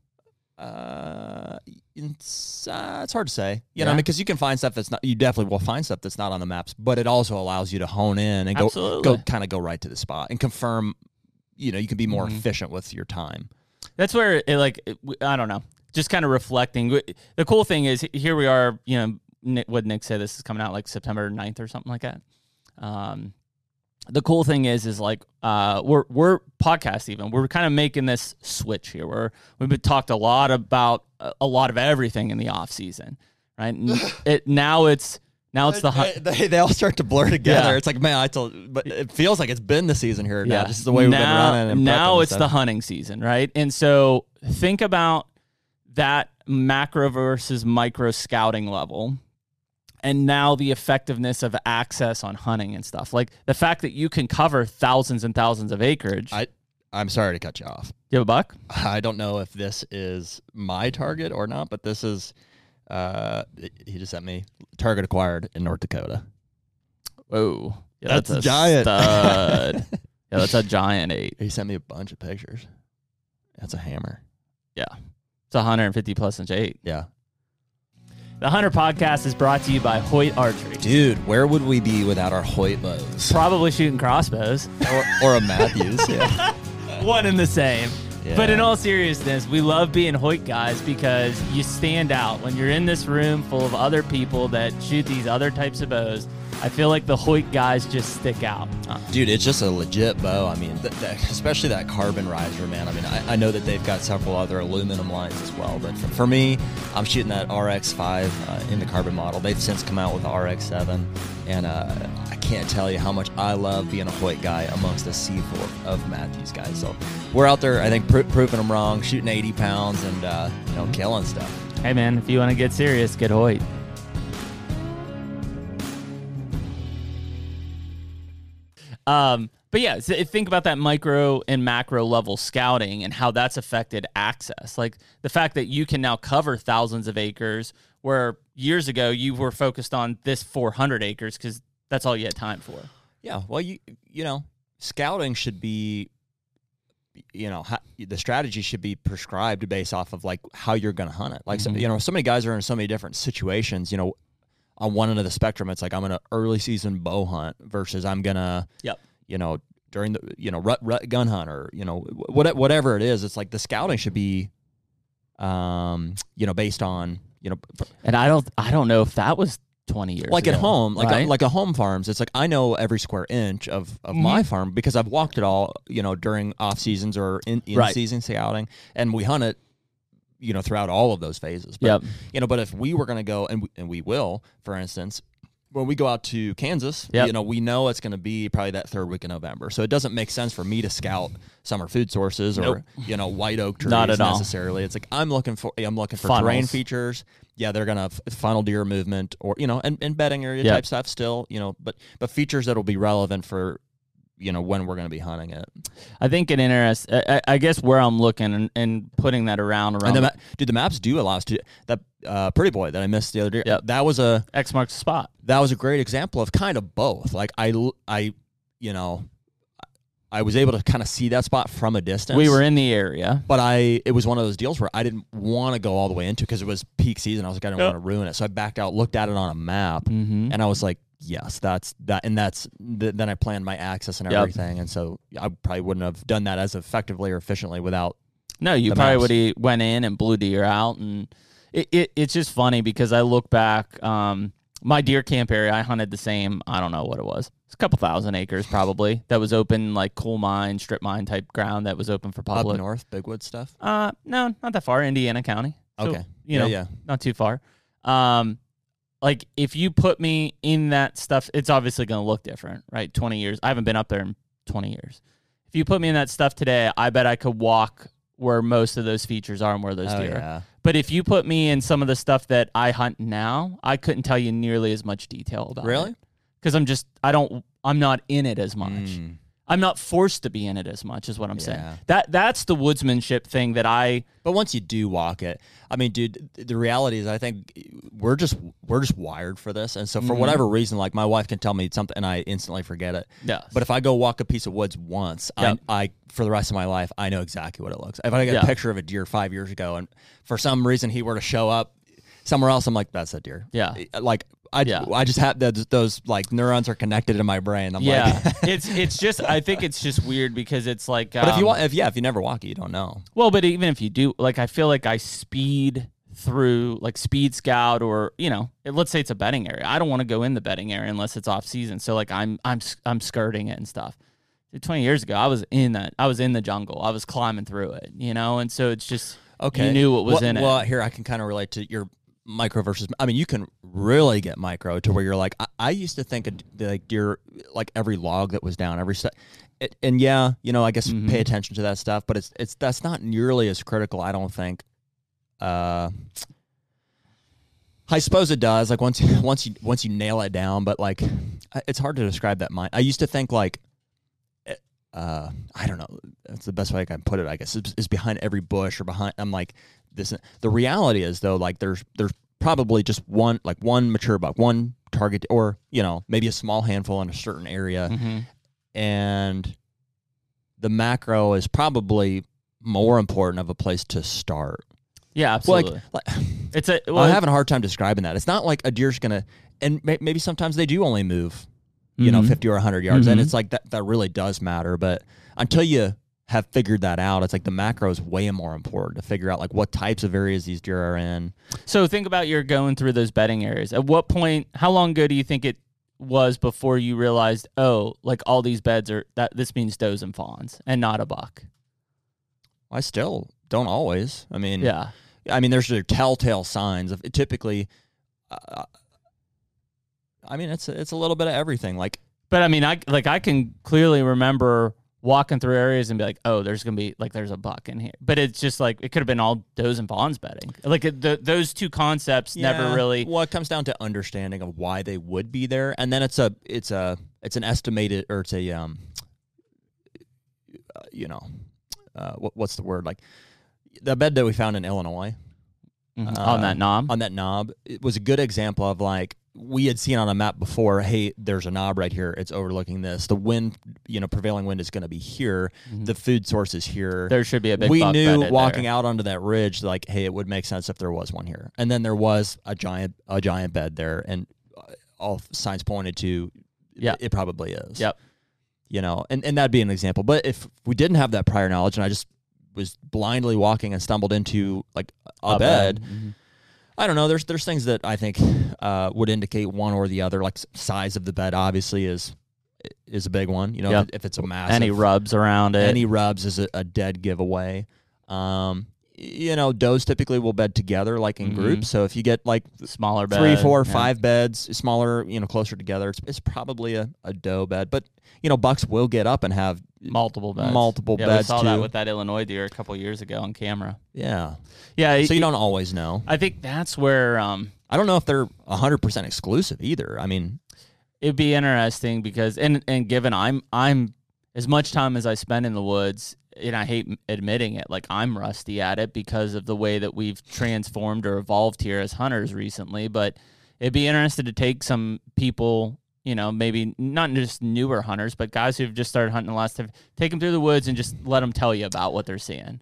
Uh, it's, uh, it's hard to say, you know, Yeah. because you can find stuff that's not. You definitely will find stuff that's not on the maps, but it also allows you to hone in and go Absolutely. go kind of go right to the spot and confirm. You know, you can be more Mhm. efficient with your time. That's where it like it, I don't know, just kind of reflecting. The cool thing is here we are. You know, Nick, what Nick said. This is coming out like September 9th or something like that. Um, the cool thing is, is like uh, we're we're podcast even. We're kind of making this switch here. We're we've been talked a lot about a, a lot of everything in the off season, right? It now it's now it's the hunt. they, they all start to blur together. Yeah. It's like man, I told, but it feels like it's been the season here yeah now. is the way we've now, been running. And now it's the hunting season, right? And so think about that macro versus micro scouting level. And now the effectiveness of access on hunting and stuff. Like the fact that you can cover thousands and thousands of acreage. I I'm sorry to cut you off. you have a buck? I don't know if this is my target or not, but this is. Uh, he just sent me target acquired in North Dakota. Oh. Yeah, That's a giant. stud. yeah, that's a giant eight. He sent me a bunch of pictures. That's a hammer. Yeah, it's a 150 plus inch eight. Yeah. The HUNTR Podcast is brought to you by Hoyt Archery. Dude, where would we be without our Hoyt bows? Probably shooting crossbows. or, or a Mathews. Yeah. One and the same. But in all seriousness, we love being Hoyt guys because you stand out when you're in this room full of other people that shoot these other types of bows. I feel like the Hoyt guys just stick out. Dude, it's just a legit bow. I mean, th- th- especially that carbon riser, man. I mean, I, I know that they've got several other aluminum lines as well, but for, for me, I'm shooting that RX5 uh, in the carbon model. They've since come out with the RX7, and uh, I can't tell you how much I love being a Hoyt guy amongst a sea of, of Mathews guys. So we're out there, I think, pro- proving them wrong, shooting 80 pounds, and uh, you know, killing stuff. hey man, if you want to get serious, get Hoyt. Um, but yeah, so think about that micro and macro level scouting and how that's affected access. Like the fact that you can now cover thousands of acres, where years ago you were focused on this 400 acres because that's all you had time for. Yeah, well, you you know, scouting should be, you know, ha- the strategy should be prescribed based off of like how you're going to hunt it. Like, so, Mhm. you know, so many guys are in so many different situations. You know, on one end of the spectrum, it's like I'm gonna early season bow hunt versus I'm gonna, Yep. you know, during the you know rut rut gun hunt or you know what whatever it is. It's like the scouting should be, um, you know, based on you know And I don't, I don't know if that was 20 years like ago, at home, like right? a, like a home farms, it's like I know every square inch of, of Mm-hmm. my farm because I've walked it all, you know, during off seasons or in, in Right. season scouting, and we hunt it, you know, throughout all of those phases. But, Yep. You know, but if we were going to go and we, and we will, for instance. When we go out to Kansas, Yep. you know, we know it's going to be probably that third week of November. So it doesn't make sense for me to scout summer food sources or, Nope. you know, white oak trees Not at all. necessarily. It's like I'm looking for I'm looking for Funnels. terrain features. Yeah, they're gonna f- funnel deer movement or you know, and, and bedding area Yep. type stuff still, you know, but but features that'll be relevant for you know when we're gonna be hunting it. I think it interest. I, I- I guess where I'm looking and, and putting that around around And the ma- dude, the maps do allow us to that uh, pretty boy that I missed the other day. Yep. That was a X marks spot. that was a great example of kind of both. Like I, I, you know I was able to kind of see that spot from a distance. We were in the area. But I, it was one of those deals where I didn't want to go all the way into because it was peak season. I was like, I don't Yep. want to ruin it, so I backed out, looked at it on a map, Mm-hmm. and I was like, yes, that's that, and that's th- then I planned my access and Yep. everything, and so I probably wouldn't have done that as effectively or efficiently without. No, you the probably would have went in and blew deer out, and it, it it's just funny because I look back. Um, my deer camp area, I hunted the same. I don't know what it was. It's a couple thousand acres probably that was open, like coal mine, strip mine type ground that was open for public. Up north, Bigwood stuff. Uh, no, not that far. Indiana County. So, Okay. you yeah, know, yeah. not too far. Um, like if you put me in that stuff, it's obviously going to look different, right? Twenty years. I haven't been up there in twenty years. If you put me in that stuff today, I bet I could walk where most of those features are and where those Oh, deer. are. yeah. But if you put me in some of the stuff that I hunt now, I couldn't tell you nearly as much detail about Really? Because I'm just I don't I'm not in it as much. Mm. I'm not forced to be in it as much, is what I'm saying. That that's the woodsmanship thing that I But once you do walk it, I mean, dude, the reality is, I think we're just we're just wired for this, and so for Mhm. whatever reason, like my wife can tell me something, and I instantly forget it. Yeah. But if I go walk a piece of woods once, Yep. I, I for the rest of my life, I know exactly what it looks. If I get Yeah. a picture of a deer five years ago, and for some reason he were to show up somewhere else, I'm like, that's a deer. Yeah. Like I, Yeah. I just have those, those like neurons are connected in my brain. I'm yeah, like, it's it's just I think it's just weird because it's like. but if you um, wa- if yeah, if you never walk it, you don't know. well, but even if you do, like, I feel like I speed through like speed scout or you know, let's say it's a bedding area. I don't want to go in the bedding area unless it's off season. So like I'm I'm I'm skirting it and stuff. Twenty years ago, I was in that. I was in the jungle. I was climbing through it. You know, and so it's just Okay. You knew what was well, in it. Well, here I can kind of relate to your micro versus. I mean, you can really get micro to where you're like, I, I used to think of like deer, like every log that was down, every step. It, and yeah, you know, I guess Mhm. pay attention to that stuff, but it's it's that's not nearly as critical. I don't think. Uh, I suppose it does. Like once you once you once you nail it down, but like it's hard to describe that mind. I used to think like eh, uh, I don't know. That's the best way I can put it. I guess is, is behind every bush or behind. I'm like this. The reality is though, like there's there's probably just one like one mature buck, one target or you know maybe a small handful in a certain area hmm and the macro is probably more important of a place to start Yeah, absolutely. like, like it's a well, I'm having a hard time describing that. It's not like a deer's gonna, and may, maybe sometimes they do only move, you know, Mhm. 50 or 100 yards, and Mhm. it's like that. That really does matter. But until you have figured that out, it's like the macro is way more important to figure out like what types of areas these deer are in. So think about you're going through those bedding areas. At what point? How long ago do you think it was before you realized, oh, like all these beds are that this means does and fawns and not a buck? I still don't always. I mean, Yeah. I mean, there's your telltale signs of typically. Uh, I mean, it's it's a little bit of everything. Like But I mean, I like I can clearly remember walking through areas and be like, oh, there's gonna be like there's a buck in here. But it's just like it could have been all does and fawns bedding. Like the, those two concepts never really. Well, it comes down to understanding of why they would be there, and then it's a it's a it's an estimated or it's a um, uh, you know, uh, what, what's the word like the bed that we found in Illinois Mhm. uh, on that knob. on that knob. It was a good example of like we had seen on a map before. Hey, there's a knob right here. It's overlooking this. The wind, you know, prevailing wind is going to be here. Mhm. The food source is here there should be a big. we knew walking there. out onto that ridge like hey it would make sense if there was one here and then there was a giant a giant bed there and uh, all signs pointed to Yeah. it probably is Yep. you know and, and that'd be an example but if we didn't have that prior knowledge and i just was blindly walking and stumbled into like a, bed Mhm. I don't know there's there's things that i think uh, would indicate one or the other like size of the bed obviously is is a big one you know Yep. if, it's a massive Any rubs around it? any rubs is a, a dead giveaway. Um, you know, does typically will bed together, like in Mhm. groups. So if you get like smaller bed? three, four, yeah. five beds, smaller, you know, closer together, it's, it's probably a, a doe bed. But you know, bucks will get up and have multiple beds. multiple yeah, beds we saw that with that Illinois deer a couple years ago on camera. yeah. Yeah, So you it- don't always know. I think that's where um, I don't know if they're hundred percent exclusive either. I mean, it'd be interesting because and and given I'm I'm as much time as I spend in the woods, and I hate admitting it, like I'm rusty at it because of the way that we've transformed or evolved here as hunters recently. But it'd be interesting to take some people, you know, maybe not just newer hunters, but guys who've just started hunting the last time, take them through the woods and just let them tell you about what they're seeing.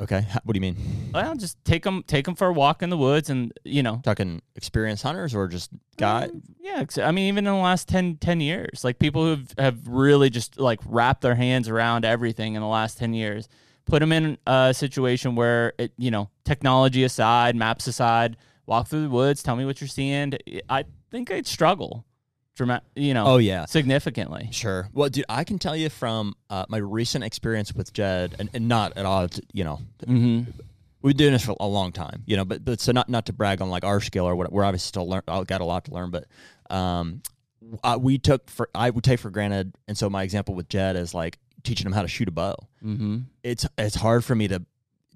okay, what do you mean? Well, just take them take them for a walk in the woods, and you know, Talking experienced hunters or just guy? Um, yeah, I mean, even in the last 10, 10 years, like people who have, have really just like wrapped their hands around everything in the last 10 years, put them in a situation where, it, you know, technology aside, maps aside, walk through the woods, tell me what you're seeing. I think I'd struggle, drama- you know, Oh yeah, significantly. Sure. Well, dude, I can tell you from uh, my recent experience with Jed, and, and not at all, you know, Mm-hmm. we've been doing this for a long time, you know, but, but so not, not to brag on like our skill or what, we're obviously still learn, I've got a lot to learn, but, um, uh, we took for, I would take for granted. And so my example with Jed is like teaching him how to shoot a bow. Mm-hmm. It's, it's hard for me to,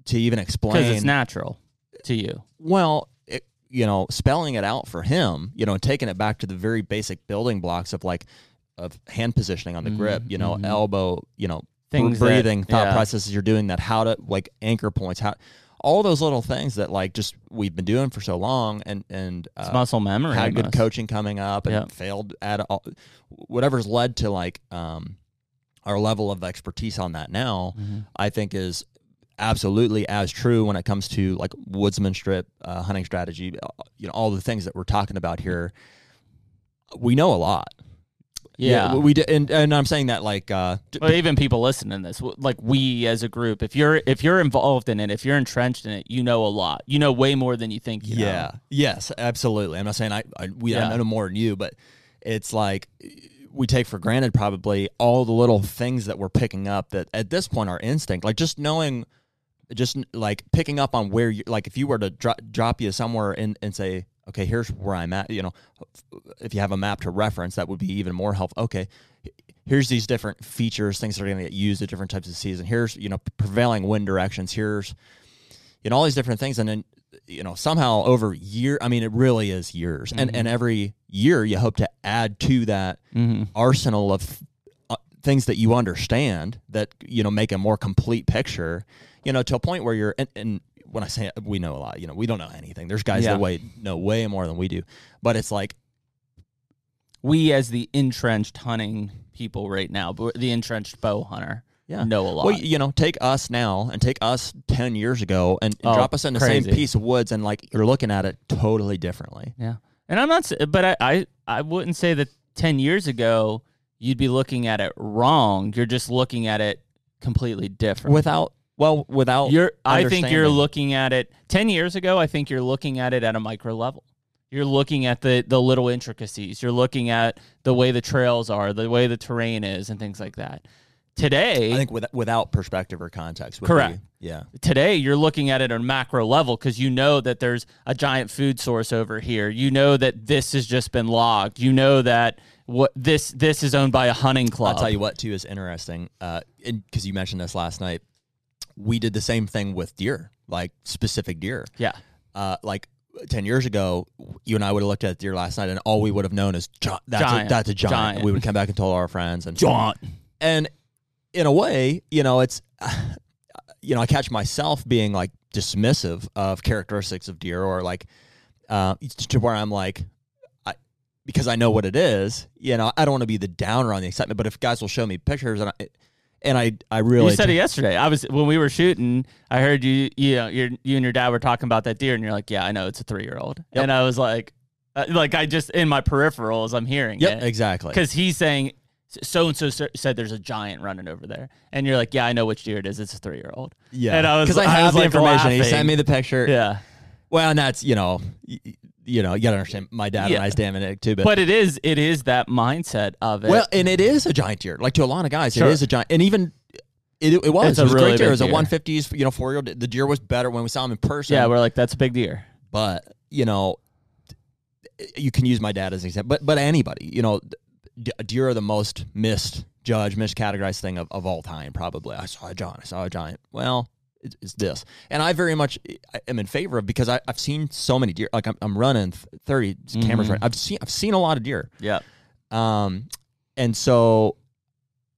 to even Because explain. it's natural to you. Well, you know, spelling it out for him, you know, and taking it back to the very basic building blocks of like of hand positioning on the Mhm, grip, you know, mhm. elbow, you know, Things that- breathing, thought yeah. processes you're doing that, how to like anchor points, how all those little things that like just we've been doing for so long, and and It's uh, muscle memory. had good coaching coming up and Yeah. failed at all, whatever's led to like um our level of expertise on that now. Mhm. I think is absolutely as true when it comes to like woodsman strip uh, hunting strategy. uh, You know, all the things that we're talking about here. We know a lot. Yeah. we did, and, and I'm saying that like uh, Well, even people listening to this, like we as a group, if you're if you're involved in it, if you're entrenched in it, you know a lot. You know way more than you think. You yeah, know. yes, absolutely. I'm not saying I, I we Yeah. I know more than you, but it's like we take for granted probably all the little things that we're picking up that at this point are instinct. Like just knowing, just like picking up on where you like if you were to dro- drop you somewhere and and say, okay, here's where I'm at. You know, if you have a map to reference, that would be even more helpful. Okay. Here's these different features, things that are going to get used at different types of season. Here's you know prevailing wind directions. Here's you know all these different things and then you know somehow over year i mean it really is years and and every year you hope to add to that Mm-hmm. arsenal of uh, things that you understand that you know make a more complete picture you know to a point where you're and, and when i say we know a lot you know we don't know anything there's guys Yeah. that way know way more than we do but it's like we as the entrenched hunting people right now, but the entrenched bow hunter, Yeah. know a lot. Well, you know, take us now and take us 10 years ago and, and Oh, drop us in the crazy. same piece of woods and like you're looking at it totally differently. Yeah, and I'm not, s- but I, I, I wouldn't say that ten years ago you'd be looking at it wrong. You're just looking at it completely different. Without, well, without. you're, I think you're looking at it ten years ago. I think you're looking at it at a micro level. You're looking at the the little intricacies. You're looking at the way the trails are, the way the terrain is, and things like that. Today, I think with, without perspective or context. would Correct. be- yeah. today you're looking at it on a macro level because you know that there's a giant food source over here. You know that this has just been logged. You know that what this this is owned by a hunting club. I'll tell you what, too, is interesting. Uh, because you mentioned this last night. We did the same thing with deer, like specific deer. Yeah. Uh, like 10 years ago, you and I would have looked at deer last night and all we would have known is that's, Giant. A, that's a giant. Giant. We would come back and told our friends. and John. and in a way, you know, it's, you know, I catch myself being like dismissive of characteristics of deer or like, uh, to where I'm like, I, because I know what it is, you know, I don't want to be the downer on the excitement, but if guys will show me pictures and I, and I, I really, You said it yesterday. I was when we were shooting. I heard you. You know, you and your dad were talking about that deer, and you're like, "Yeah, I know it's a three year old." Yep. And I was like, uh, "Like I just in my peripherals, I'm hearing yep, it exactly. because he's saying." So and so said there's a giant running over there, and you're like, "Yeah, I know which deer it is. It's a three year old." Yeah, and I was- because I I have was, the like, information. He laughing. sent me the picture. Yeah, Well, and that's you know, y- y- you know, you gotta understand. My dad Yeah. and I's Dominic too, but, but it is it is that mindset of it. well, and it is a giant deer. Like to a lot of guys, Sure. it is a giant, and even. It, it was. It's a it was really great deer. It was a deer. 150s, you know, four year old. The deer was better when we saw him in person. yeah, we're like that's a big deer. but you know, you can use my dad as an example. But but anybody, you know, deer are the most missed, judged, miscategorized thing of, of all time. Probably. I saw a giant. I saw a giant. Well, it's, it's this, and I very much am in favor of because I, I've seen so many deer. Like I'm, I'm running thirty cameras Mhm. right. I've seen I've seen a lot of deer. Yeah, Um, and so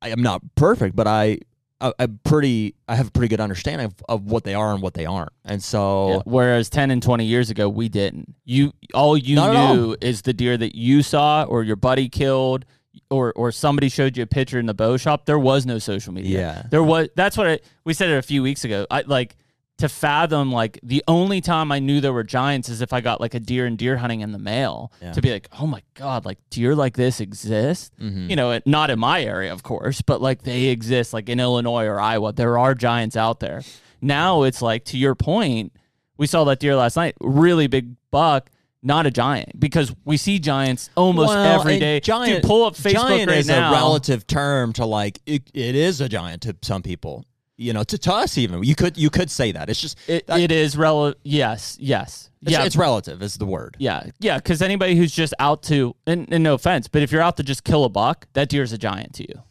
I am not perfect, but I. I- I'm pretty. I have a pretty good understanding of, of what they are and what they aren't, and so Whereas ten and twenty years ago, we didn't. You all you Not at knew is the deer that you saw or your buddy killed. Or, or somebody showed you a picture in the bow shop. There was no social media. Yeah. there was. That's what I, we said it a few weeks ago. I like to fathom like the only time I knew there were giants is if I got like a deer and deer hunting in the mail Yeah. to be like, oh my god, like deer like this exist. Mhm. You know, it, not in my area, of course, but like they exist, like in Illinois or Iowa. There are giants out there. Now it's like to your point, we saw that deer last night, really big buck. Not a giant because we see giants almost Well, every day. Giant, Dude, pull up Facebook giant right is now. a relative term to like it, it is a giant to some people. You know, to, to us even you could you could say that. It's just It, it is relative. Yes, yes, it's, yeah. it's relative is the word. Yeah, yeah, because anybody who's just out to, and, and no offense, but if you're out to just kill a buck, that deer's a giant to you.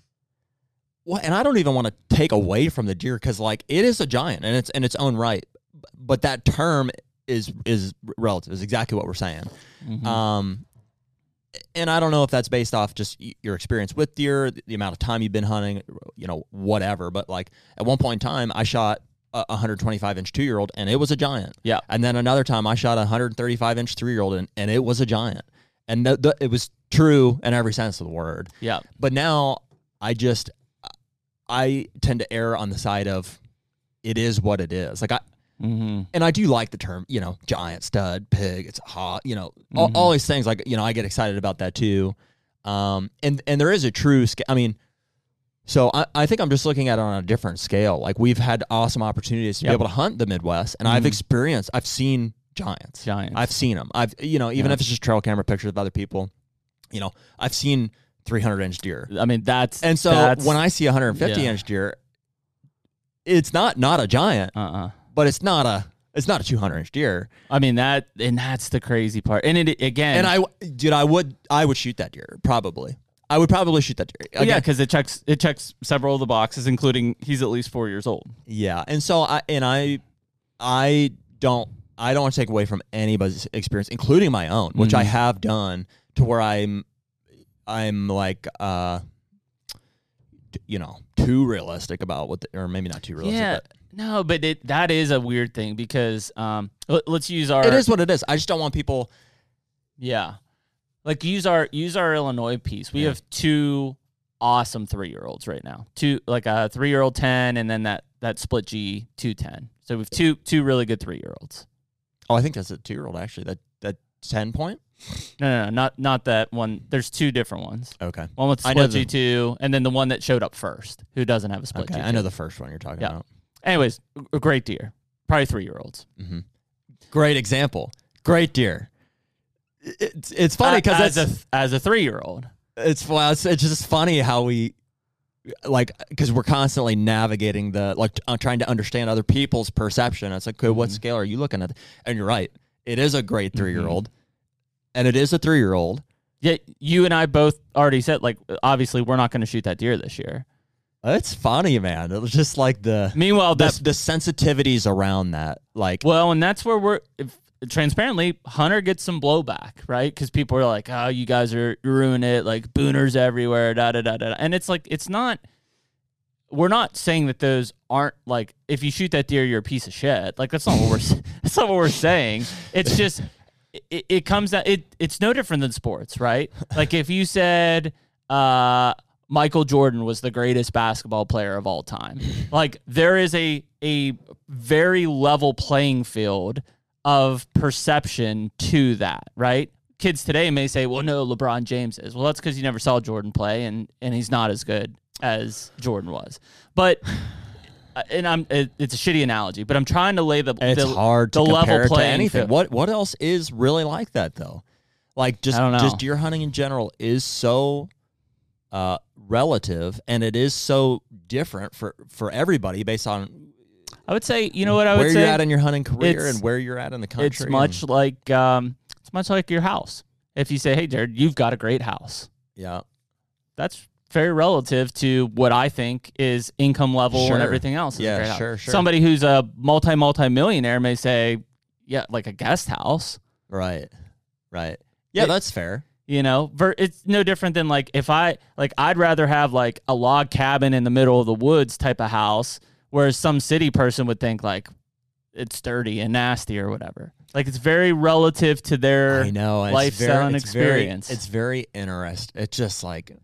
Well, and I don't even want to take away from the deer because like it is a giant and it's in its own right. But that term is is relative. Is exactly what we're saying. Mm-hmm. Um, and I don't know if that's based off just your experience with deer, the amount of time you've been hunting, you know, whatever. But like at one point in time, I shot a 125 inch two year old, and it was a giant. Yeah. And then another time, I shot a 135 inch three year old, and, and it was a giant. And th- th- it was true in every sense of the word. Yeah, But now I just I tend to err on the side of it is what it is. Like I mm-hmm. and I do like the term, you know, giant, stud, pig, it's hot, you know, all, Mhm. all these things. Like, you know, I get excited about that too. Um, and, and there is a true, sca- I mean, so I, I think I'm just looking at it on a different scale. Like we've had awesome opportunities to Yep. be able to hunt the Midwest and I've Mhm. experienced, I've seen giants. giants. I've seen them. I've, you know, even Yeah. if it's just trail camera pictures of other people, you know, I've seen 300 inch deer. I mean, that's And so that's, when I see 150 yeah. inch deer, it's not, not a giant, uh, uh but it's not a, it's not a 200 inch deer. I mean that, and that's the crazy part. And it again, And I, dude, I would, I would shoot that deer probably. I would probably shoot that deer. Well, yeah, because it checks it checks several of the boxes, including he's at least four years old. yeah. And so I, and I, I don't, I don't want to take away from anybody's experience, including my own, which I Mhm. have done to where I'm, I'm like, uh, you know, too realistic about what, the, or maybe not too realistic. yeah, but no, but it that is a weird thing because um, let, us use our it is what it is. I just don't want people. yeah. like use our use our Illinois piece. We Yeah. have two awesome three year olds right now. Two like a three year old ten, and then that that split G two ten. So we've two two really good three year olds. Oh, I think that's a two year old actually. That that ten point. No, no, no, not not that one. There's two different ones. Okay. One with I know split the- G two, and then the one that showed up first, who doesn't have a split Okay. G2. I know the first one you're talking Yeah. about. Anyways, a great deer, probably three year olds. hmm Great example. Great deer. It's it's funny because as a as a three year old. it's well, it's, it's just funny how we like because we're constantly navigating the like uh, trying to understand other people's perception. It's like, okay, what Mhm. scale are you looking at? And you're right. It is a great three year old, Mm-hmm. And it is a three year old. Yeah, you and I both already said like obviously we're not going to shoot that deer this year. It's funny, man. It was just like the Meanwhile, the, that's the sensitivities around that. Like, well, and that's where we're if, transparently. HUNTR gets some blowback, right? Because people are like, "Oh, you guys are ruining it." Like booners everywhere, da da da da. da. And it's like it's not. We're not saying that those aren't like if you shoot that deer, you're a piece of shit. Like that's not what we're that's not what we're saying. It's just it, it comes down. It it's no different than sports, right? Like if you said. uh Michael Jordan was the greatest basketball player of all time. Like there is a a very level playing field of perception to that, right? Kids today may say, "Well, no, LeBron James is." Well, that's because you never saw Jordan play, and and he's not as good as Jordan was. But and I'm it, it's a shitty analogy, but I'm trying to lay the it's the, hard to the level anything. field. What what else is really like that though? Like just I don't know. just deer hunting in general is so uh, relative, and it is so different for for everybody based on I would say, you know what I would where say. you're at in your hunting career and where you're at in the country. it's much like um, it's much like your house. If you say, "Hey, Jared, you've got a great house," yeah. that's very relative to what I think is income level Sure. and everything else. Yeah, sure, sure. Somebody who's a multi multi millionaire may say, "Yeah, like a guest house." Right. Right. Yeah, It- that's fair. You know, ver- it's no different than like if I like I'd rather have like a log cabin in the middle of the woods type of house, whereas some city person would think like it's dirty and nasty or whatever. Like it's very relative to their I know. Lifestyle very, and it's very- experience. it's very interesting. It's just like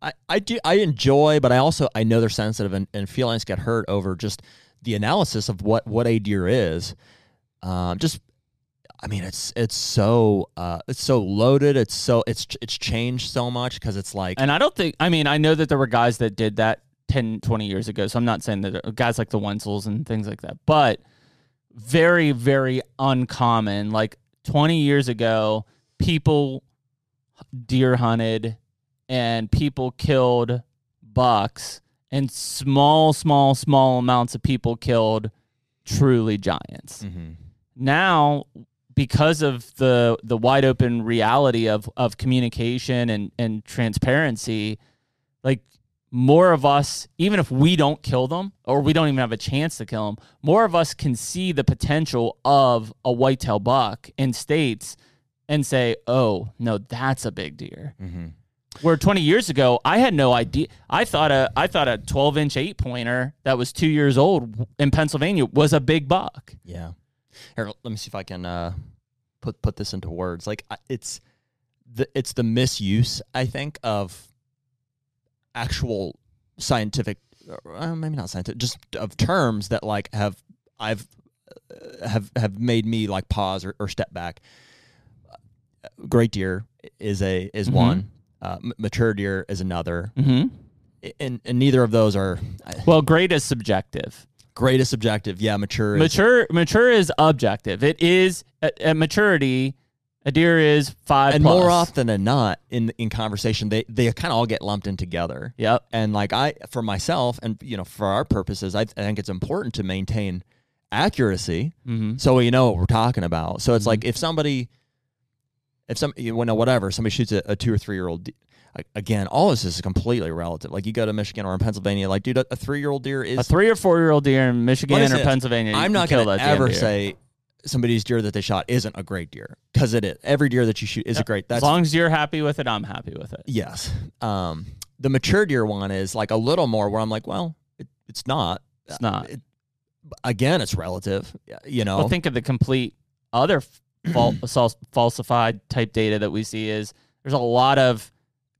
I, I do I enjoy, but I also I know they're sensitive and, and feelings get hurt over just the analysis of what what a deer is. Um, just I mean, it's it's so uh, it's so loaded. It's so it's it's changed so much because it's like And I don't think, I mean, I know that there were guys that did that 10, 20 years ago. So I'm not saying that guys like the Wensels and things like that, but very, very uncommon. Like 20 years ago, people deer hunted and people killed bucks, and small, small, small amounts of people killed truly giants Mhm. now because of the the wide open reality of of communication and and transparency like more of us even if we don't kill them or we don't even have a chance to kill them more of us can see the potential of a whitetail buck in states and say oh no that's a big deer Mhm. Where 20 years ago I had no idea. I thought a I thought a 12 inch eight pointer that was two years old in Pennsylvania was a big buck. Yeah. Here, let me see if I can uh, put put this into words. Like it's the it's the misuse, I think, of actual scientific, uh, maybe not scientific, just of terms that like have I've uh, have have made me like pause or, or step back. Great deer is a is Mhm. one. Uh, mature deer is another, Mm-hmm. and and neither of those are Well, great is subjective. greatest subjective. Yeah, mature. Is, Mature mature is objective. It is at, at maturity. A deer is five and plus. more often than not in in conversation they they kind of all get lumped in together Yep. and like i for myself and you know for our purposes i, I think it's important to maintain accuracy Mm-hmm. so we know what we're talking about so it's Mhm. like if somebody if some you know whatever somebody shoots a, a two or three year old again all this is completely relative like you go to michigan or in pennsylvania like dude a, a three year old deer is A three or four year old deer in Michigan or it? Pennsylvania. i'm not to ever say somebody's deer that they shot isn't a great deer because it is every deer that you shoot is a great that's as long as you're happy with it, I'm happy with it. Yes. Um, the mature deer one is like a little more where I'm like, well, it, it's not. It's not. It, again, it's relative. You know. Well, think of the complete other fal- fal- falsified type data that we see is there's a lot of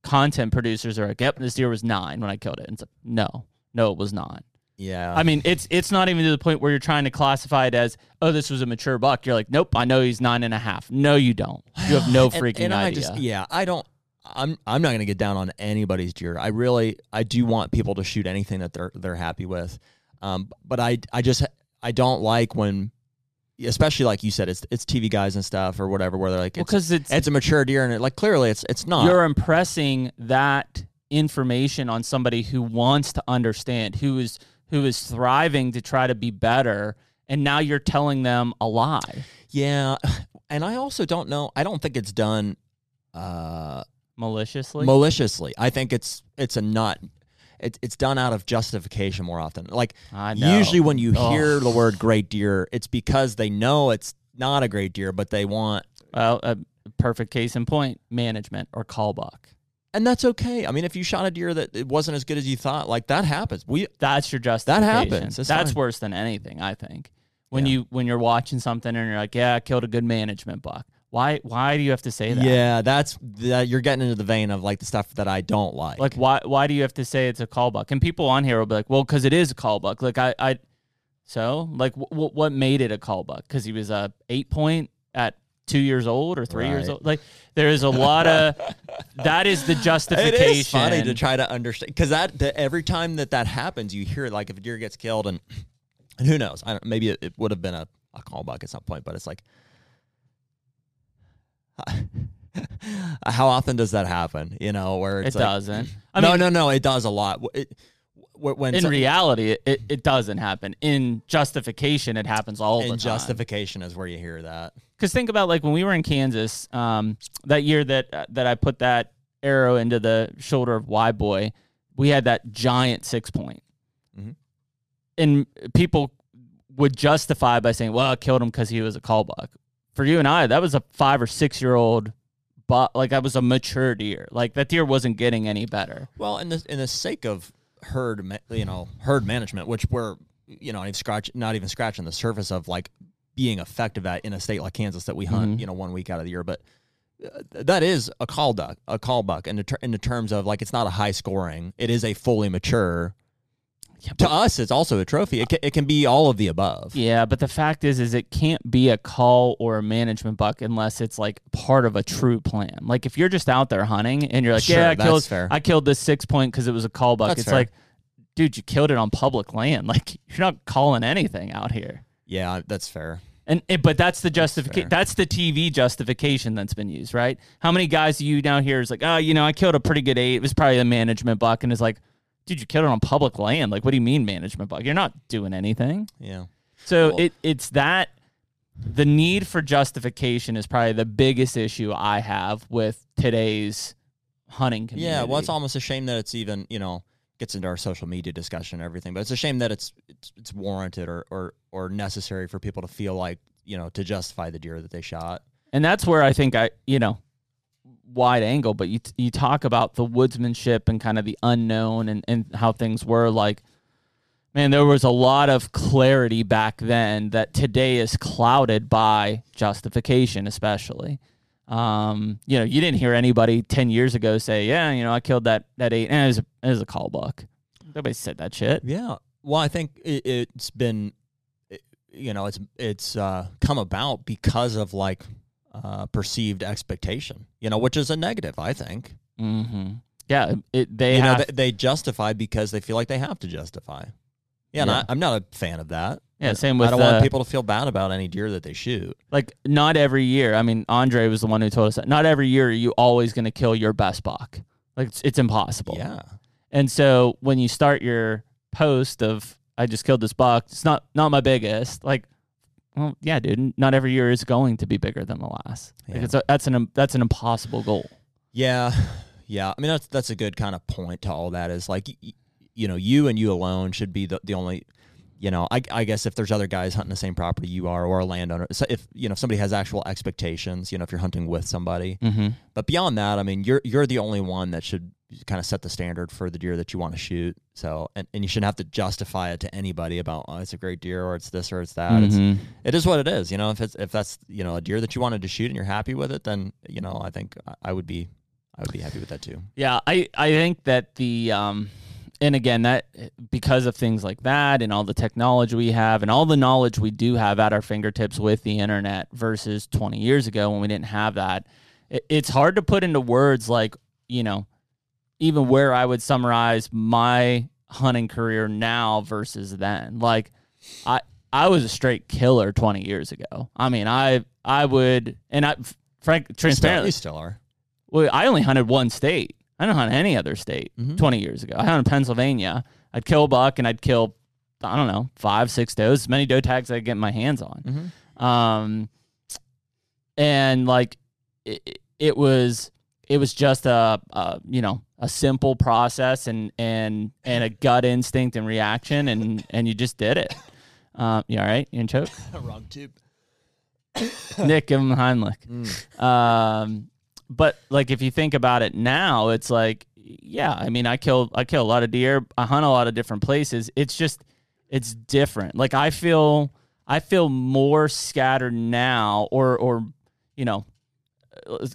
content producers are like, "Yep, this deer was nine when I killed it." And it's like, no, no, it was not. Yeah. I mean, it's it's not even to the point where you're trying to classify it as, oh, this was a mature buck. You're like, nope, I know he's nine and a half. No, you don't. You have no freaking and, I idea. just yeah, I don't I'm I'm not going to get down on anybody's deer. I really I do want people to shoot anything that they're they're happy with. Um but I I just I don't like when especially like you said it's it's TV guys and stuff or whatever where they're like it's, because it's it's a mature deer and it, like clearly it's it's not. you're impressing that information on somebody who wants to understand, who is who is thriving to try to be better, and now you're telling them a lie yeah. And I also don't know I don't think it's done uh maliciously. maliciously. I think it's it's a not it's it's done out of justification more often. Like I know. usually when you Ugh. hear the word great deer, it's because they know it's not a great deer, but they want well, a perfect case in point: management or call buck. and that's okay. I mean, if you shot a deer that it wasn't as good as you thought, like that happens. We That's your justification. That happens. That's worse than anything, I think. When Yeah. you when you're watching something and you're like, "Yeah, I killed a good management buck." Why why do you have to say that? yeah, that's that you're getting into the vein of like the stuff that I don't like. Like why why do you have to say it's a call buck? And people on here will be like, "Well, cuz it is a call buck." Like I I so, like w- what made it a call buck? Cuz he was a 8 point at 2 years old or 3 years old. Like there is a lot of that is the justification. it is funny to try to understand because that the, every time that that happens, you hear like if a deer gets killed and and who knows, I don't, maybe it, it would have been a, a call buck at some point, but it's like how often does that happen? You know, where it like, doesn't. I no, mean, no, no, it does a lot. It, when in some- reality, it, it, doesn't happen. In justification, it happens all the in time. justification is where you hear that. Because think about like when we were in Kansas, um, that year that uh, that I put that arrow into the shoulder of Y boy, we had that giant six point, Mhm. and people would justify by saying, "Well, I killed him because he was a call buck." For you and I, that was a five or six year old, but like that was a mature deer. Like that deer wasn't getting any better. Well, in the in the sake of herd, you know, herd management, which we're you know, scratch not even scratching the surface of like being effective at in a state like Kansas that we hunt, Mhm. you know, one week out of the year, but. uh, That is a call duck, a call buck, and in, ter- in the terms of like it's not a high scoring, it is a fully mature. To us, it's also a trophy. It can, it can be all of the above. Yeah, but the fact is, is it can't be a call or a management buck unless it's like part of a true plan. Like if you're just out there hunting and you're like, Sure, yeah, I that's killed, fair. I killed this six point because it was a call buck. That's it's fair. like, dude, you killed it on public land. Like you're not calling anything out here. Yeah, that's fair. And but that's the justification. fair. That's the TV justification that's been used, right? How many guys do you now hear is like, oh, you know, I killed a pretty good eight. It was probably a management buck, and is like, dude, you killed it on public land. Like, what do you mean management buck? You're not doing anything. Yeah. So Well- it it's that the need for justification is probably the biggest issue I have with today's hunting community. Yeah, well, it's almost a shame that it's even you know gets into our social media discussion and everything, but it's a shame that it's it's, it's warranted or, or or necessary for people to feel like you know to justify the deer that they shot. and that's where I think I you know wide angle, but you you talk about the woodsmanship and kind of the unknown and and how things were like. Man, there was a lot of clarity back then that today is clouded by justification, especially. Um, you know, you didn't hear anybody ten years ago say, "Yeah, you know, I killed that that eight, and it was a, call buck." Nobody said that shit. Yeah. Well, I think it, it's been, you know, it's it's uh, come about because of like uh, perceived expectation, you know, which is a negative. I think. Mm-hmm. Yeah, it, they you know, have. they, they justify because they feel like they have to justify. Yeah, and Yeah. I, I'm not a fan of that. Yeah, same same I don't uh, want people to feel bad about any deer that they shoot. like not every year. I mean, Andre was the one who told us that. Not every year are you always going to kill your best buck. Like it's, it's impossible. Yeah. And so when you start your post of I just killed this buck, it's not not my biggest. Like, well, yeah, dude. Not every year is going to be bigger than the last. Like Yeah. it's a, that's an that's an impossible goal. Yeah, yeah. I mean, that's that's a good kind of point to all that. Is like, y- y- you know, you and you alone should be the, the only. You know, I, I guess if there's other guys hunting the same property you are, or a landowner, so if you know if somebody has actual expectations, you know, if you're hunting with somebody, Mm-hmm. but beyond that, I mean, you're you're the only one that should kind of set the standard for the deer that you want to shoot. So, and, and you shouldn't have to justify it to anybody about oh, it's a great deer or it's this or it's that. It's Mhm. it is what it is. You know, if it's if that's you know a deer that you wanted to shoot and you're happy with it, then you know I think I- I would be I would be happy with that too. Yeah, I I think that the um and again that because of things like that and all the technology we have and all the knowledge we do have at our fingertips with the internet versus 20 years ago when we didn't have that it, it's hard to put into words like you know even where I would summarize my hunting career now versus then like I I was a straight killer 20 years ago I mean I I would and I frank transparently you still are. well, I only hunted one state. I didn't hunt any other state Mhm. 20 years ago. I hunted Pennsylvania. I'd kill a buck and I'd kill, I don't know, five, six does, as many doe tags I could get my hands on. Mm-hmm. Um, and like it, it was, it was just a, a, you know, a simple process and, and, and a gut instinct and reaction. And, and you just did it. Um, you all right? You in choke? Wrong tube. Nick, give him Heimlich. Mm. Um, but like if you think about it now, it's like, yeah, I mean, I kill I kill a lot of deer. I hunt a lot of different places. It's just it's different. Like I feel I feel more scattered now, or or you know,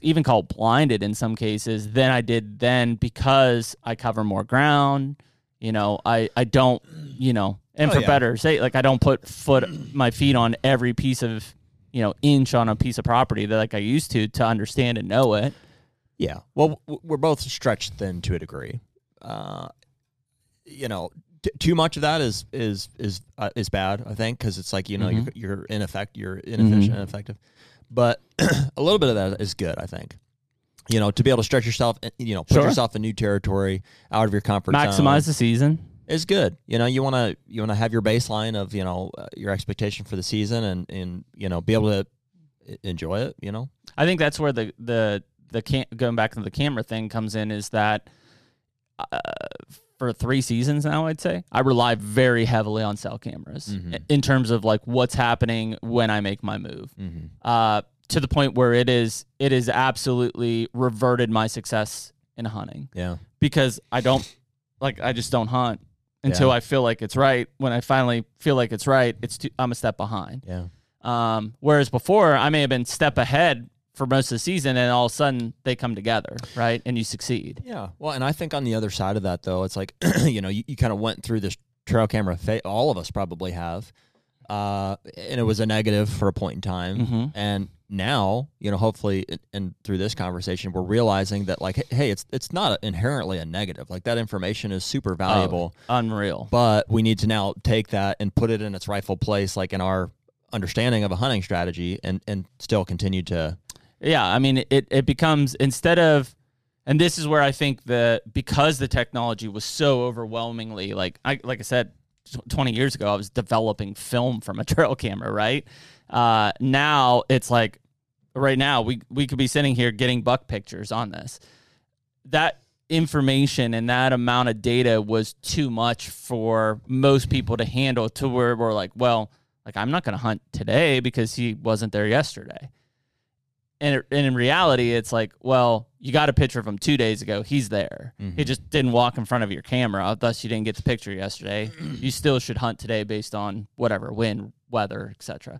even called blinded in some cases than I did then because I cover more ground. You know, I I don't you know, and Oh, for yeah. better say, like I don't put foot my feet on every piece of you know inch on a piece of property that like I used to to understand and know it. Yeah. Well, we're both stretched thin to a degree. Uh, you know, t- too much of that is is is uh, is bad. I think because it's like you know Mhm. you're you're ineffect you're inefficient, Mhm. ineffective. But a little bit of that is good. I think. You know, to be able to stretch yourself, uh, you know, put Sure. yourself in new territory, out of your comfort zone, Maximize the season. is good. You know, you want to you want to have your baseline of you know uh, your expectation for the season, and and you know be able to enjoy it. You know, I think that's where the the the cam- going back to the camera thing comes in is that uh, for three seasons now, I'd say I rely very heavily on cell cameras Mhm. in terms of like what's happening when I make my move. mm-hmm. Uh, to the point where it is it is absolutely reverted my success in hunting yeah, because I don't like I just don't hunt until Yeah. I feel like it's right. When I finally feel like it's right, it's too, I'm a step behind. yeah. Um, whereas before, I may have been step ahead for most of the season, and all of a sudden they come together, right? And you succeed. Yeah. Well, and I think on the other side of that, though, it's like, you know, you, you kind of went through this trail camera phase. All of us probably have. Uh, and it was a negative for a point in time. Mhm. And now, you know, hopefully, and, and through this conversation, we're realizing that, like, hey, it's it's not inherently a negative. Like, that information is super valuable, Unreal. but we need to now take that and put it in its rightful place, like in our understanding of a hunting strategy, and and still continue to. Yeah, I mean, it it becomes instead of, and this is where I think the because the technology was so overwhelmingly like I like I said, twenty years ago I was developing film from a trail camera, right? Uh, now it's like, right now we we could be sitting here getting buck pictures on this. That information and that amount of data was too much for most people to handle. To where we're like, well, like I'm not going to hunt today because he wasn't there yesterday and, it, and in reality, it's like, well, you got a picture of him two days ago. He's there. He Mhm. just didn't walk in front of your camera. Thus, you didn't get the picture yesterday. you still should hunt today based on whatever wind, weather, etc.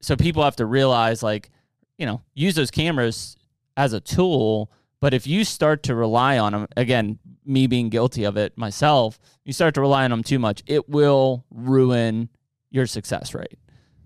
So people have to realize, like, you know, use those cameras as a tool. But if you start to rely on them, again, me being guilty of it myself, you start to rely on them too much, it will ruin your success rate.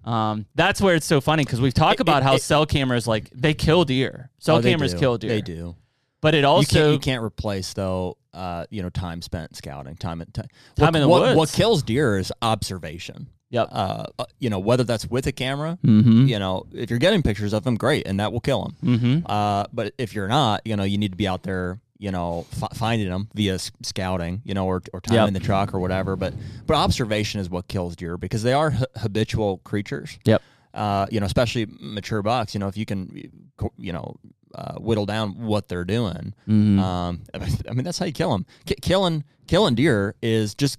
Um, that's where it's so funny because we've talked about it- how it- cell cameras like they kill deer. Cell Oh, cameras do. kill deer. They do. But it you also can't, you can't replace though. Uh, you know, time spent scouting, time in time. Time what, in the what, woods. what kills deer is observation. Yep. Uh, uh, you know, whether that's with a camera, Mm-hmm. you know, if you're getting pictures of them, great, and that will kill them. Mm-hmm. Uh, but if you're not, you know, you need to be out there, you know, f- finding them via scouting, you know, or or time Yep. in the truck or whatever. But but observation is what kills deer because they are h- habitual creatures. Yep. Uh, you know, especially mature bucks. You know, if you can, you know, uh, whittle down what they're doing. Mm-hmm. Um, I mean, that's how you kill them. K- killing killing deer is just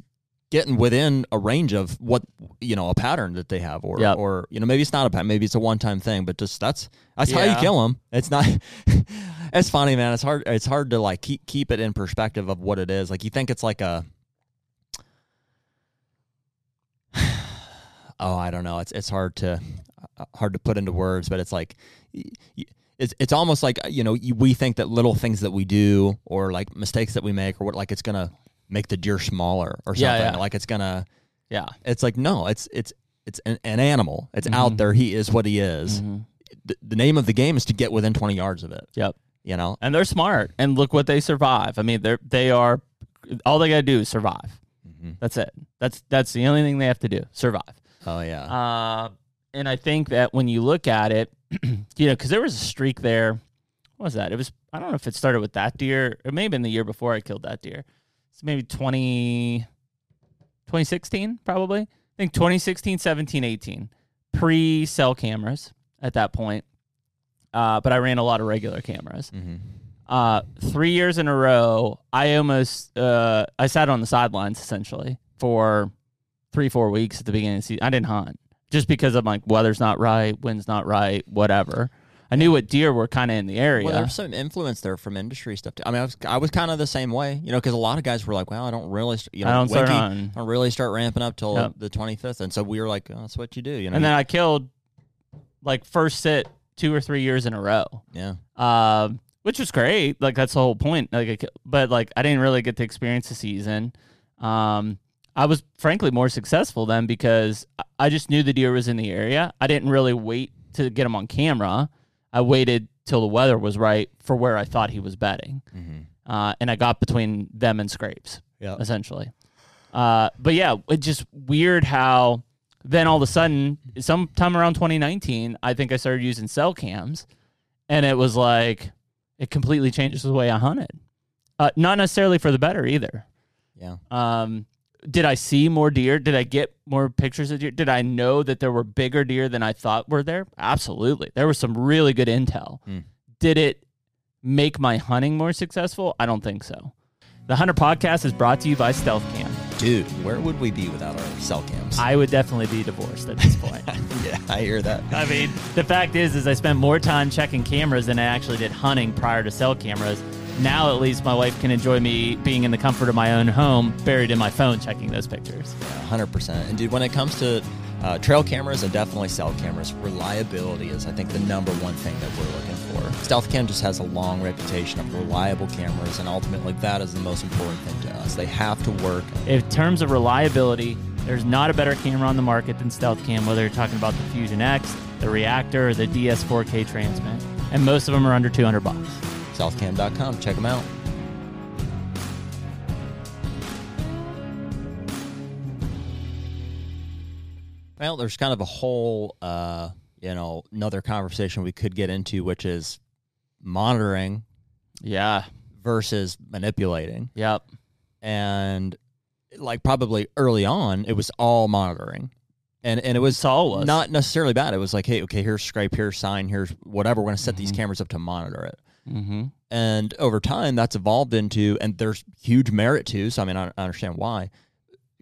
getting within a range of what you know a pattern that they have, or Yep. or you know maybe it's not a pattern, maybe it's a one time thing, but just that's that's how you kill them. It's not. it's funny, man. It's hard. It's hard to like keep keep it in perspective of what it is. Like you think it's like a. Oh, I don't know. It's it's hard to uh, hard to put into words, but it's like it's it's almost like you know we think that little things that we do or like mistakes that we make or what like it's gonna make the deer smaller or something. Yeah, yeah. Like it's gonna. Yeah. It's like no, it's it's it's an, an animal. It's Mhm. out there. He is what he is. Mhm. The, the name of the game is to get within twenty yards of it. Yep. You know. And they're smart. And look what they survive. I mean, they're they are all they gotta do is survive. Mhm. That's it. That's that's the only thing they have to do. Survive. Oh yeah. Uh, and I think that when you look at it, you know, because there was a streak there. What was that? It was, I don't know if it started with that deer. It may have been the year before I killed that deer. It's maybe 20, 2016, probably. I think 2016, 17, 18. Pre cell cameras at that point. Uh, but I ran a lot of regular cameras. mm-hmm. Uh, three years in a row, I almost uh, I sat on the sidelines essentially for three four weeks at the beginning of the season. I didn't hunt just because I'm like weather's not right, wind's not right, whatever. I knew what deer were kind of in the area. Well, there's some influence there from industry stuff. Too. I mean, I was I was kind of the same way, you know, because a lot of guys were like, "Well, I don't really, st- you know, I don't start hunting. I don't really start ramping up till Yep. the 25th," and so we were like, oh, "That's what you do," you know. and then I killed like first sit two or three years in a row. yeah, um, which was great. Like that's the whole point. Like, I but like I didn't really get to experience the season. Um, I was frankly more successful then because I- I just knew the deer was in the area. I didn't really wait to get them on camera. I waited till the weather was right for where I thought he was bedding, mm-hmm. uh, and I got between them and scrapes yeah, essentially. Uh, but yeah, it's just weird how then all of a sudden, sometime around 2019, I think I started using cell cams, and it was like it completely changes the way I hunted. Uh, not necessarily for the better either. yeah. Um, did I see more deer? Did I get more pictures of deer? Did I know that there were bigger deer than I thought were there? Absolutely. There was some really good intel. Hmm. Did it make my hunting more successful? I don't think so. The HUNTR Podcast is brought to you by Stealth Cam. Dude, where would we be without our cell cams? I would definitely be divorced at this point. yeah, I hear that. I mean, the fact is, is I spent more time checking cameras than I actually did hunting prior to cell cameras. Now, at least, my wife can enjoy me being in the comfort of my own home, buried in my phone, checking those pictures. hundred percent. And dude, when it comes to uh, trail cameras and definitely cell cameras, reliability is, I think, the number one thing that we're looking for. StealthCam just has a long reputation of reliable cameras, and ultimately, that is the most important thing to us. They have to work. In terms of reliability, there's not a better camera on the market than StealthCam, whether you're talking about the Fusion X, the Reactor, or the DS4K Transmit. And most of them are under 200 bucks. Stealthcam.com. Check them out. Well, there's kind of a whole, uh, you know, another conversation we could get into, which is monitoring Yeah. versus manipulating. Yep. And like probably early on, it was all monitoring, and and it was all was. not necessarily bad. It was like, hey, okay, here's scrape, here's sign, here's whatever. We're going to set these Mhm. cameras up to monitor it. Mm-hmm. And over time, that's evolved into, and there's huge merit to. So I mean, I, I understand why.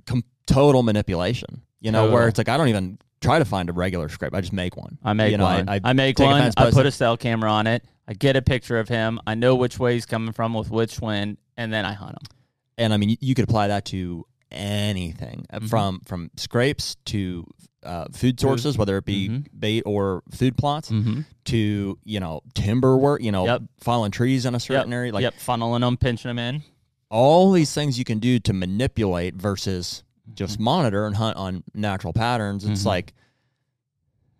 Com- total manipulation. You know, where it's like I don't even try to find a regular scrape. I just make one. I make You know, one. I- I, I make one. I put a cell camera on it. I get a picture of him. I know which way he's coming from with which wind, and then I hunt him. And I mean, you, you could apply that to anything uh, Mhm. from from scrapes to uh, food sources, whether it be Mhm. bait or food plots, Mm-hmm. to you know timber work. You know, Yep. falling trees in a certain area. Like yep, funneling them, pinching them in. all these things you can do to manipulate versus just monitor and hunt on natural patterns. It's Mhm. like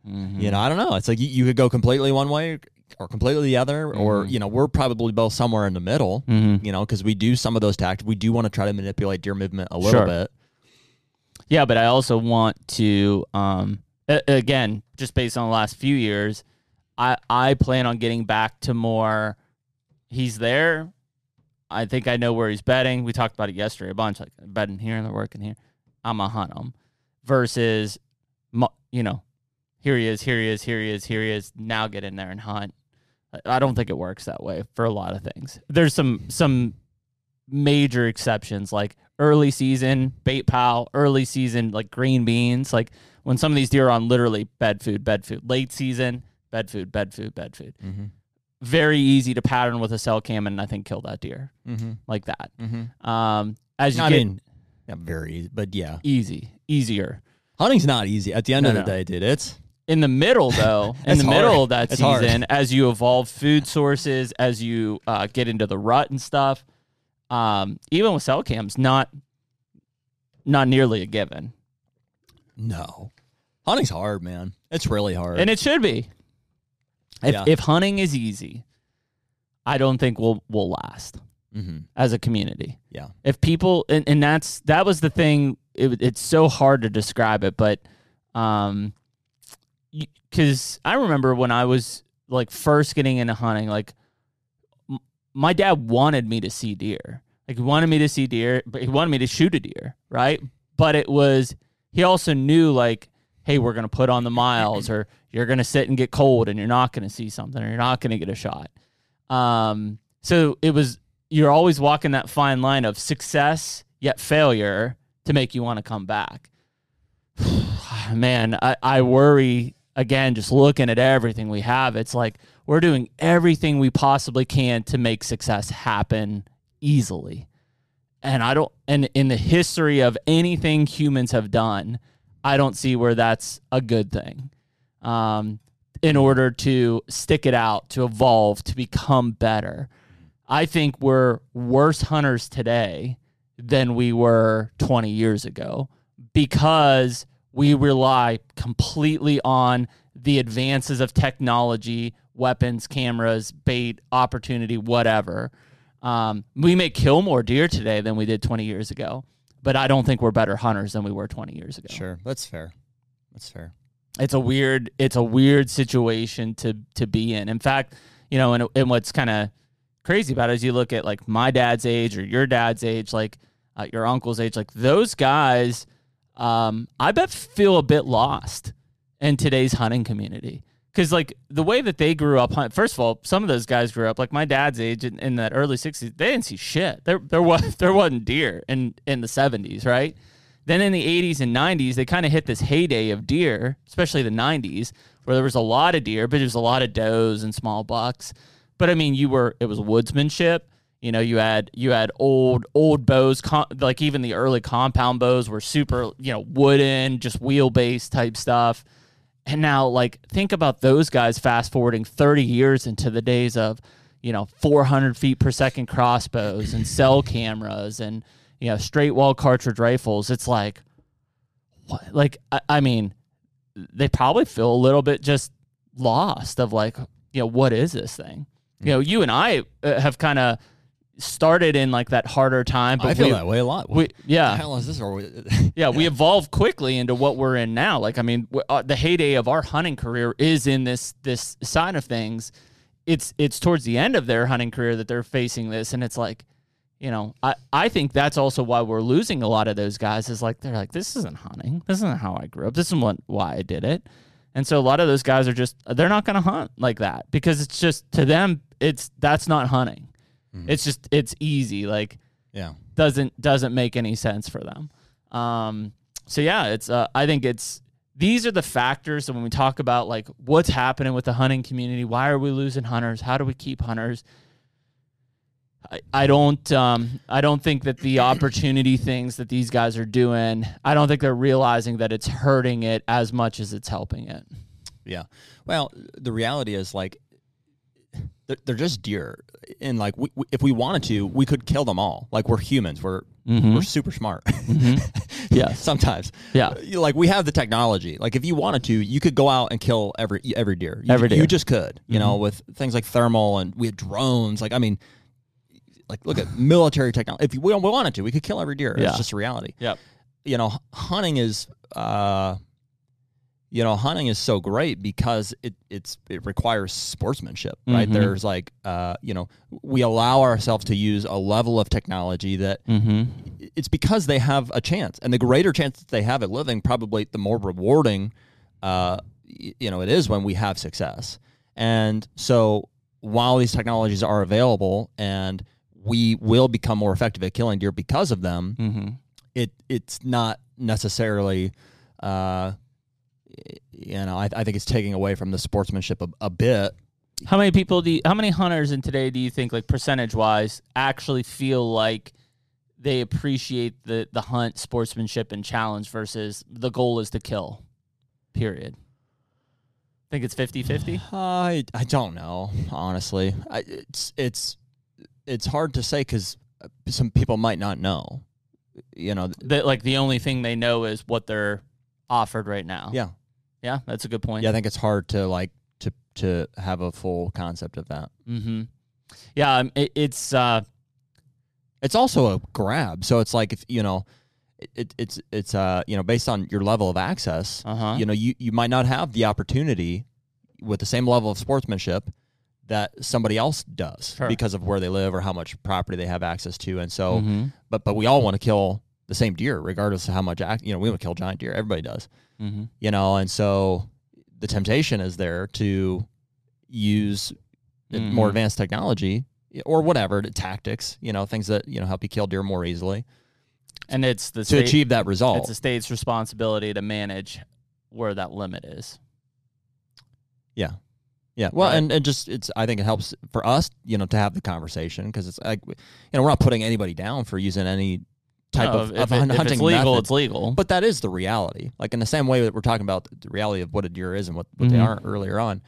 Mm-hmm. you know, I don't know. It's like you, you could go completely one way or completely the other, or you know, we're probably both somewhere in the middle. Mm-hmm. You know, because we do some of those tactics. We do want to try to manipulate deer movement a little Sure. bit. Yeah, but I also want to, um, again, just based on the last few years, I I plan on getting back to more. He's there. I think I know where he's bedding. We talked about it yesterday a bunch. Like bedding here and they're working here. I'm a hunt him. Versus, you know, here he is, here he is, here he is, here he is. Now get in there and hunt. I don't think it works that way for a lot of things. There's some some major exceptions like early season bait pal, early season like green beans. Like when some of these deer are on literally bed food, bed food, late season, bed food, bed food, bed food. Mm-hmm. Very easy to pattern with a cell cam and I think kill that deer Mm-hmm. like that. Mm-hmm. Um, as you I get mean, yeah, very easy, but yeah, easy, easier. hunting's not easy. At the end No, of the no. day, dude, it's in the middle though in the hard. middle of that It's hard. season as you evolve food sources as you uh, get into the rut and stuff um, even with cell cams not not nearly a given no hunting's hard, man. It's really hard. and it should be if, Yeah. if hunting is easy i don't think we'll we'll last mm-hmm. as a community Yeah. if people and, and that's that was the thing it, it's so hard to describe it but um because i remember when i was like first getting into hunting like my dad wanted me to see deer like he wanted me to see deer but he wanted me to shoot a deer right but it was he also knew like hey we're gonna put on the miles or you're gonna sit and get cold and you're not gonna see something or you're not gonna get a shot um so it was you're always walking that fine line of success yet failure to make you want to come back. Man, I, I worry again, just looking at everything we have. It's like we're doing everything we possibly can to make success happen easily. And I don't, and in the history of anything humans have done, I don't see where that's a good thing. Um, in order to stick it out, to evolve, to become better. I think we're worse hunters today than we were 20 years ago because we rely completely on the advances of technology, weapons, cameras, bait, opportunity, whatever. Um, we may kill more deer today than we did 20 years ago, but I don't think we're better hunters than we were 20 years ago. Sure, that's fair. That's fair. It's a weird it's a weird situation to to be in. In fact, you know, and, and what's kind of crazy about it is you look at like my dad's age or your dad's age, like uh, your uncle's age, like those guys, um, I bet feel a bit lost in today's hunting community. Because like the way that they grew up, first of all, some of those guys grew up like my dad's age in, in that early '60s. They didn't see shit. There, there was there wasn't deer in in the '70s, right? Then in the 80s and 90s, they kind of hit this heyday of deer, especially the 90s, where there was a lot of deer, but it was a lot of does and small bucks. But I mean, you were it was woodsmanship. You know, you had you had old old bows, com- like even the early compound bows were super, you know, wooden, just wheelbase type stuff. And now, like, think about those guys fast forwarding 30 years into the days of, you know, 400 feet per second crossbows and cell cameras and, you know, straight wall cartridge rifles. It's like, what? Like, I, I mean, they probably feel a little bit just lost of like, you know, what is this thing? You know, you and I uh, have kind of started in like that harder time, but I feel we, that way a lot. we, yeah, the hell is this? Or yeah, we evolved quickly into what we're in now. Like, I mean, uh, the heyday of our hunting career is in this this side of things. It's it's towards the end of their hunting career that they're facing this, and it's like, you know, I I think that's also why we're losing a lot of those guys. Is like they're like, this isn't hunting. This isn't how I grew up. This isn't what, why I did it. And so a lot of those guys are just they're not going to hunt like that because it's just to them it's that's not hunting. It's just it's easy. Like yeah. doesn't doesn't make any sense for them. Um, so yeah, it's uh, I think it's these are the factors that when we talk about like what's happening with the hunting community, why are we losing hunters? How do we keep hunters? I, I don't um, I don't think that the opportunity things that these guys are doing, I don't think they're realizing that it's hurting it as much as it's helping it. Yeah. Well, the reality is like they're, they're just deer, and like we, we, if we wanted to, we could kill them all. Like we're humans. We're Mhm. we're super smart. Yeah, Sometimes. Yeah. Like we have the technology. Like if you wanted to, you could go out and kill every every deer. You, Every deer. You just could. You know, with things like thermal and we had drones. Like I mean, like look at military technology. If we, we wanted to, we could kill every deer. Yeah. It's just a reality Yep. you know, hunting is, uh, you know, hunting is so great because it it's it requires sportsmanship, right? Mhm. There's like, uh, you know, we allow ourselves to use a level of technology that Mm-hmm. it's because they have a chance, and the greater chance that they have at living, probably the more rewarding, uh, you know, it is when we have success. And so, while these technologies are available and we will become more effective at killing deer because of them. Mm-hmm. It it's not necessarily, uh, you know, I, I think it's taking away from the sportsmanship a, a bit. How many people do you, how many hunters in today do you think like percentage wise actually feel like they appreciate the the hunt sportsmanship and challenge versus the goal is to kill period think it's 50-50 I I don't know honestly. I, it's it's it's hard to say because uh, some people might not know. You know, that like the only thing they know is what they're offered right now yeah, yeah that's a good point yeah. I think it's hard to like to to have a full concept of that. mm-hmm yeah um, it, it's uh It's also a grab, so it's like if you know, it, it's it's uh you know based on your level of access. uh-huh You know, you you might not have the opportunity with the same level of sportsmanship that somebody else does Sure. because of where they live or how much property they have access to, and so. Mhm. but but we all want to kill the same deer regardless of how much act, you know we want to kill giant deer. Everybody does. Mhm. you know and so the temptation is there to use more Mhm. advanced technology or whatever tactics you know things that you know help you kill deer more easily. And it's the to state, achieve that result. it's the state's responsibility to manage where that limit is. Yeah. Yeah. Well Right. and, and just it's i think it helps for us you know to have the conversation because it's like you know we're not putting anybody down for using any type No, of, of it- hun- if hunting it's legal method. it's legal But that is the reality. Like in the same way that we're talking about the reality of what a deer is and what, what they Mhm. aren't earlier on.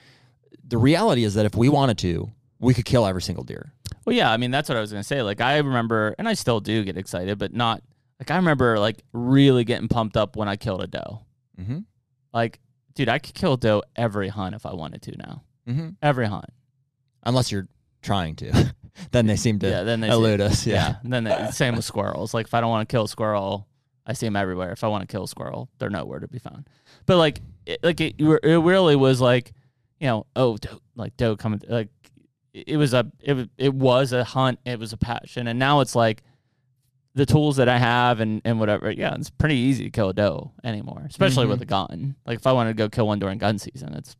The reality is that if we wanted to, we could kill every single deer. Well, yeah, I mean that's what I was gonna say. Like I remember, and I still do get excited, but not like I remember like really getting pumped up when I killed a doe. Mm-hmm. Like, dude, I could kill a doe every hunt if I wanted to now. Mm-hmm. Every hunt. Unless you're trying to, then they seem to yeah, then they elude us. Yeah. Yeah. And then the same with squirrels. Like if I don't want to kill a squirrel, I see them everywhere. If I want to kill a squirrel, they're nowhere to be found. But like, it, like it, it really was like, you know, oh, doe, like doe coming, like it was a, it was, it was a hunt. It was a passion, and now it's like the tools that I have and and whatever. Yeah, it's pretty easy to kill a doe anymore, especially Mhm. with a gun. Like if I wanted to go kill one during gun season, it's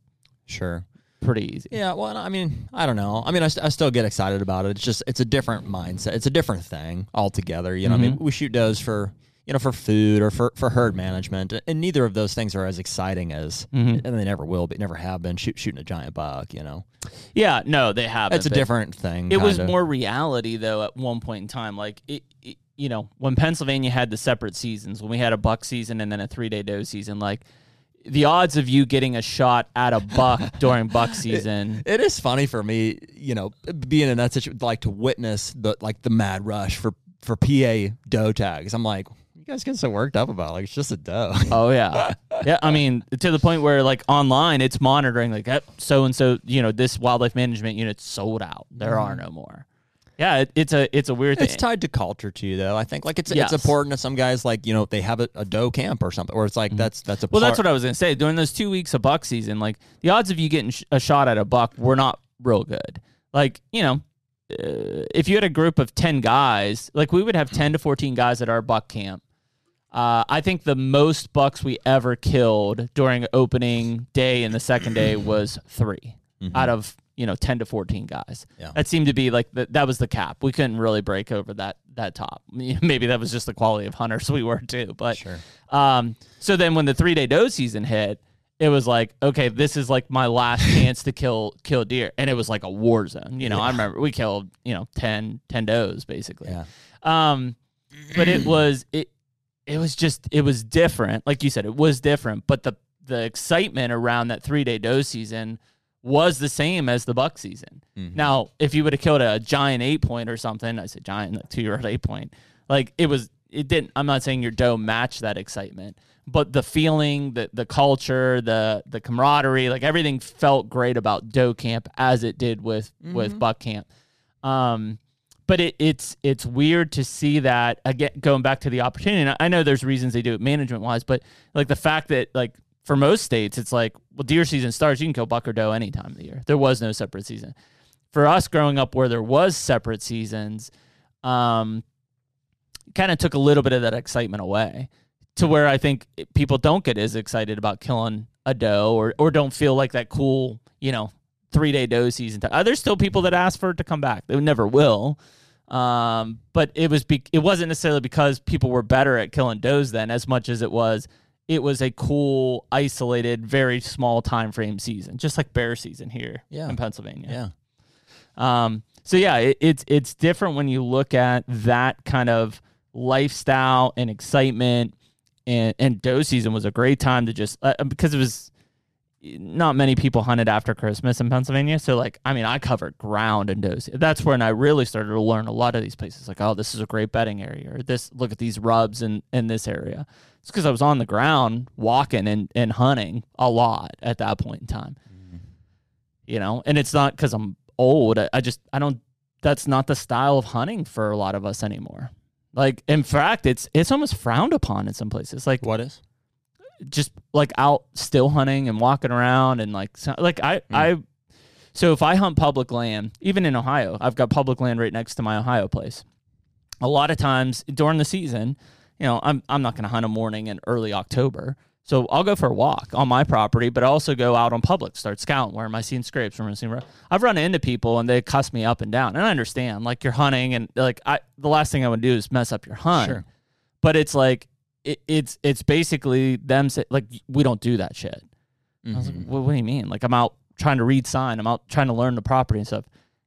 Sure. Pretty easy. Yeah. Well, I mean, I don't know. I mean, I, st- I still get excited about it. It's just, it's a different mindset. It's a different thing altogether. You know, I Mm-hmm. mean, we shoot does for, you know, for food or for, for herd management. And neither of those things are as exciting as, Mhm. and they never will be, never have been shoot, shooting a giant buck, you know. Yeah, no, they have. It's a different thing. It was kinda. more reality though at one point in time. Like it, it- you know, when Pennsylvania had the separate seasons, when we had a buck season and then a three day doe season, like the odds of you getting a shot at a buck during buck season. It is funny for me, you know, being in that situation, like to witness the like the mad rush for for PA doe tags. I'm like, you guys get so worked up about it. like it's just a doe. Oh yeah, yeah. I mean, to the point where like online, it's monitoring like so and so. You know, this wildlife management unit sold out. There are mm-hmm. no more. Yeah, it, it's a it's a weird thing. It's tied to culture too, though. I think like it's Yes. it's important to some guys. Like you know, they have a, a doe camp or something, or it's like that's that's a Mm-hmm. Well, part- that's what I was gonna say. During those two weeks of buck season, like the odds of you getting sh- a shot at a buck were not real good. Like you know, uh, if you had a group of ten guys, like we would have ten to fourteen guys at our buck camp. Uh, I think the most bucks we ever killed during opening day and the second day was 3 out of you know ten to fourteen guys. Yeah. That seemed to be like the, that was the cap. We couldn't really break over that that top. Maybe that was just the quality of hunters we were too. But Sure. um, so then when the three day doe season hit, it was like, okay, this is like my last chance to kill kill deer, and it was like a war zone. You know, I remember we killed you know 10, 10 does basically. Yeah. Um, but it was it it was just it was different. Like you said, it was different. But the the excitement around that three day doe season was the same as the buck season. Now, if you would have killed a giant eight point or something, I said giant, like two year old eight point, like it was it didn't I'm not saying your doe matched that excitement, but the feeling, the the culture, the the camaraderie, like everything felt great about doe camp as it did with with buck camp. Um but it, it's it's weird to see that again going back to the opportunity. And I know there's reasons they do it management wise, but like the fact that like for most states it's like well deer season starts you can kill buck or doe any time of the year. There was no separate season. For us growing up where there was separate seasons, um, kind of took a little bit of that excitement away to where I think people don't get as excited about killing a doe or or don't feel like that cool you know three day doe season. Uh, there's still people that ask for it to come back. They never will. Um, but it was be- it wasn't necessarily because people were better at killing does then as much as it was it was a cool, isolated, very small time frame season, just like bear season here Yeah. in Pennsylvania. Yeah. Um, so yeah, it, it's it's different when you look at that kind of lifestyle and excitement. And and doe season was a great time to just uh, because it was not many people hunted after Christmas in Pennsylvania. So like, I mean, I covered ground in doe. That's when I really started to learn a lot of these places. Like, oh, this is a great bedding area, or this look at these rubs in in this area. It's because I was on the ground walking and and hunting a lot at that point in time. Mm-hmm. You know and it's not because i'm old. I, I just i don't that's not the style of hunting for a lot of us anymore. Like in fact it's it's almost frowned upon in some places. Like What is? just like out still hunting and walking around and like so, like i mm. i so if i hunt public land even in ohio i've got public land right next to my ohio place. A lot of times during the season you know i'm, I'm not going to hunt a morning in early october so i'll go for a walk on my property but i also go out on public start scouting where am i seeing scrapes where am i seeing i've run into people and they cuss me up and down and i understand like you're hunting and like i the last thing i would do is mess up your hunt Sure. but it's like it, it's it's basically them say like we don't do that shit. I was like, Mhm. well, what do you mean? Like I'm out trying to read sign, I'm out trying to learn the property and stuff,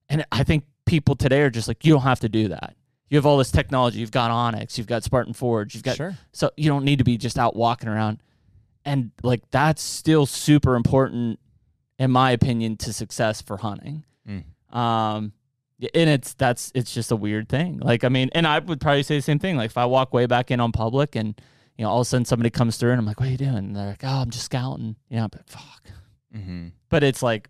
and I think people today are just like you don't have to do that. You have all this technology. You've got onX. You've got Spartan Forge. You've got Sure. so you don't need to be just out walking around, and like that's still super important, in my opinion, to success for hunting. Mm. Um, and it's that's it's just a weird thing. Like I mean, and I would probably say the same thing. Like if I walk way back in on public, and you know all of a sudden somebody comes through, and I'm like, "What are you doing?" And they're like, "Oh, I'm just scouting." You know, but fuck. Mm-hmm. But it's like,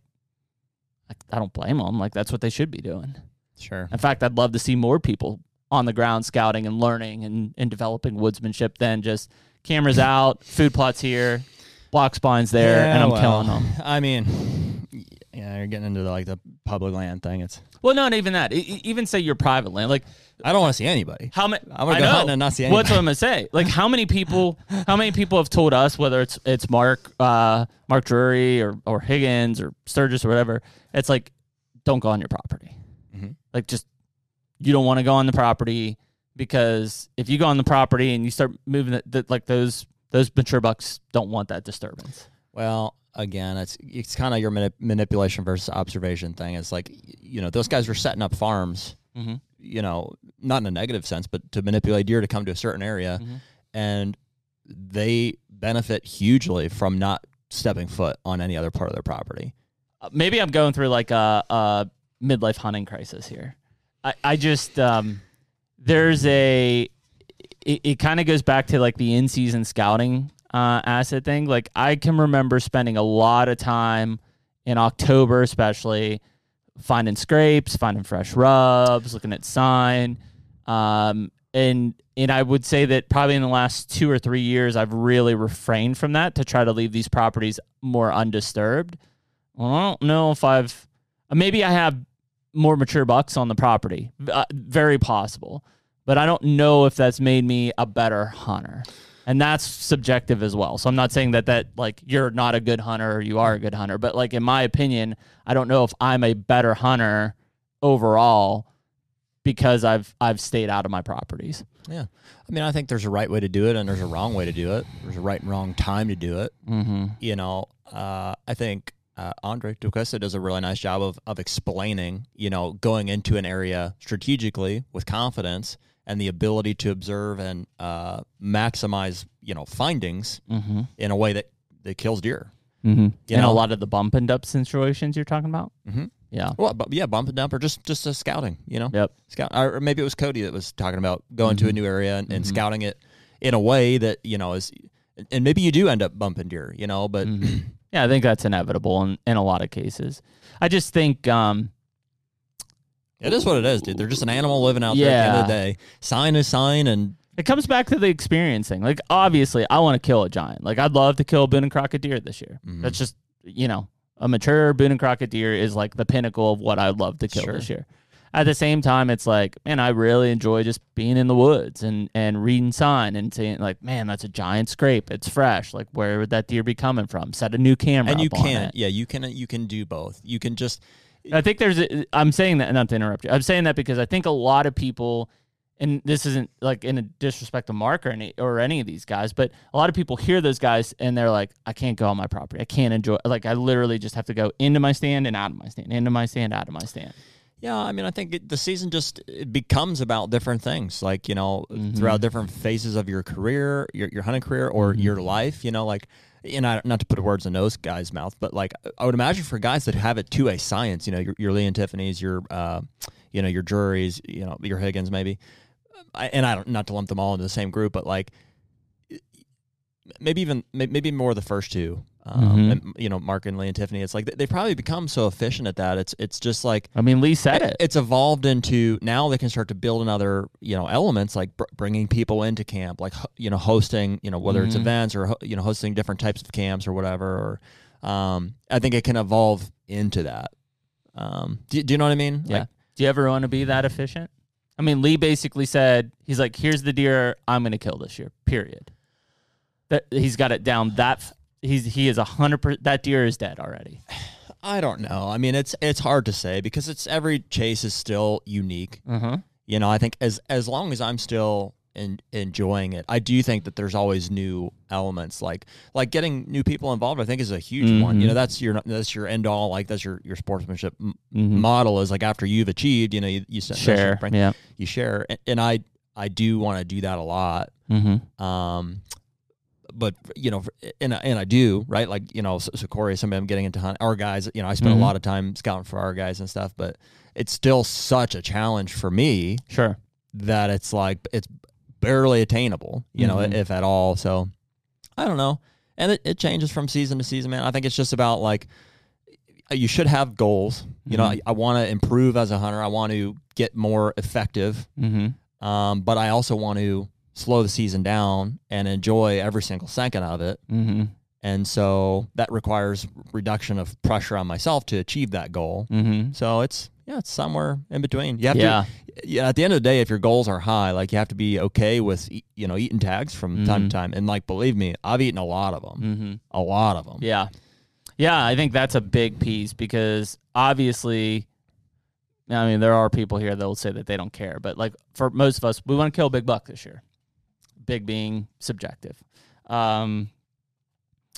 I, I don't blame them. Like that's what they should be doing. Sure. In fact, I'd love to see more people on the ground scouting and learning and, and developing woodsmanship than just cameras out, food plots here, block spines there, and I'm well, killing them. I mean, yeah, you're getting into the, like the public land thing. It's Well, not even that. E- even say your private land. Like I don't want to see anybody. how many? I'm gonna I go know. hunting and not see anybody. what I'm gonna say. Like how many people? How many people have told us whether it's it's Mark, uh, Mark Drury or or Higgins or Sturgis or whatever? It's like, don't go on your property. Mhm. Like just you don't want to go on the property because if you go on the property and you start moving it, that like those those mature bucks don't want that disturbance. Well, again, it's it's kind of your manip- manipulation versus observation thing. It's like you know those guys were setting up farms. Mm-hmm. You know, not in a negative sense, but to manipulate deer to come to a certain area, Mhm. and they benefit hugely from not stepping foot on any other part of their property. Uh, maybe I'm going through like a, a midlife hunting crisis here. I, I just um, there's a it, it kind of goes back to like the in season scouting uh, asset thing. Like I can remember spending a lot of time in October, especially finding scrapes, finding fresh rubs, looking at sign, um, and and I would say that probably in the last two or three years, I've really refrained from that to try to leave these properties more undisturbed. Well, I don't know if I've maybe I have more mature bucks on the property. Uh, very possible. But I don't know if that's made me a better hunter. And that's subjective as well. So I'm not saying that that like you're not a good hunter or you are a good hunter, but like in my opinion, I don't know if I'm a better hunter overall because I've I've stayed out of my properties. Yeah, I mean, I think there's a right way to do it, and there's a wrong way to do it. There's a right and wrong time to do it. Mm-hmm. you know, uh, I think uh, Andrae D'Acquisto does a really nice job of, of explaining, you know, going into an area strategically with confidence and the ability to observe and uh, maximize, you know, findings Mm-hmm. in a way that, that kills deer. Mm-hmm. You and know? a lot of the bump and dump situations you're talking about. Mm-hmm. Yeah. Well, but yeah, bump and dump or just just a scouting, you know, Yep. scout, or maybe it was Cody that was talking about going to a new area and, and Mhm. scouting it in a way that you know is, and maybe you do end up bumping deer, you know, but Mhm. Yeah, I think that's inevitable in, in a lot of cases. I just think um, It is what it is, dude. They're just an animal living out there at the end of the day. Sign is sign, and it comes back to the experience thing. Like, obviously, I want to kill a giant. Like, I'd love to kill a Boone and Crockett deer this year. Mhm. That's just, you know, a mature Boone and Crockett deer is like the pinnacle of what I'd love to kill Sure. this year. At the same time, it's like, man, I really enjoy just being in the woods and, and reading sign and saying, like, man, that's a giant scrape. It's fresh. Like, where would that deer be coming from? Set a new camera and you can, yeah, you can, you can do both. You can just, I think there's. A, I'm saying that not to interrupt you. I'm saying that because I think a lot of people, and this isn't like in a disrespect to Mark or any or any of these guys, but a lot of people hear those guys and they're like, I can't go on my property. I can't enjoy. Like I literally just have to go into my stand and out of my stand, into my stand, out of my stand. Yeah, I mean, I think it, the season just it becomes about different things, like you know, Mm-hmm. throughout different phases of your career, your your hunting career, or Mm-hmm. your life. You know, like, and I, not to put words in those guys' mouth, but like, I would imagine for guys that have it to a science, you know, your, your Lee and Tiffany's, your, uh, you know, your Drurys, you know, your Higgins, maybe, I, and I don't not to lump them all into the same group, but like, maybe even maybe more the first two. Um, Mhm. and, you know, Mark and Lee and Tiffany. It's like they- they've probably become so efficient at that. It's it's just like I mean, Lee said it. it's evolved into now they can start to build another you know elements like br- bringing people into camp like you know hosting you know whether it's Mhm. events or you know hosting different types of camps or whatever or um, i think it can evolve into that um, do, do you know what i mean Yeah. Like, Do you ever want to be that efficient? I mean, Lee basically said he's like, "Here's the deer I'm going to kill this year." Period. That he's got it down. That he's he is a hundred percent. That deer is dead already. i don't know i mean it's it's hard to say because it's every chase is still unique huh. you know i think as as long as i'm still in, enjoying it i do think that there's always new elements like like getting new people involved i think is a huge one you Mhm. know that's your that's your end all like that's your your sportsmanship Mm-hmm. model is like after you've achieved you know you, you Share. Yeah. you share and, and i i do want to do that a lot Mm-hmm. um but you know and, I- and i do right like you know so, so corey is somebody i'm getting into hunt our guys you know i spend Mhm. a lot of time scouting for our guys and stuff but it's still such a challenge for me Sure. that it's like it's barely attainable, you know, Mhm. if at all. So I don't know. And it, it changes from season to season, man. I think it's just about like you should have goals. You know, Mhm. I, I want to improve as a hunter. I want to get more effective. Mm-hmm. Um, but I also want to slow the season down and enjoy every single second of it. Mm-hmm. And so that requires reduction of pressure on myself to achieve that goal. Mm-hmm. So it's yeah, it's somewhere in between. You have Yeah. to yeah, at the end of the day, if your goals are high, like you have to be okay with you know eating tags from time Mhm. to time. And like, believe me, I've eaten a lot of them, Mm-hmm. a lot of them. Yeah. Yeah, I think that's a big piece because obviously, I mean, there are people here that will say that they don't care, but like for most of us, we want to kill a big buck this year. Big being subjective. Um,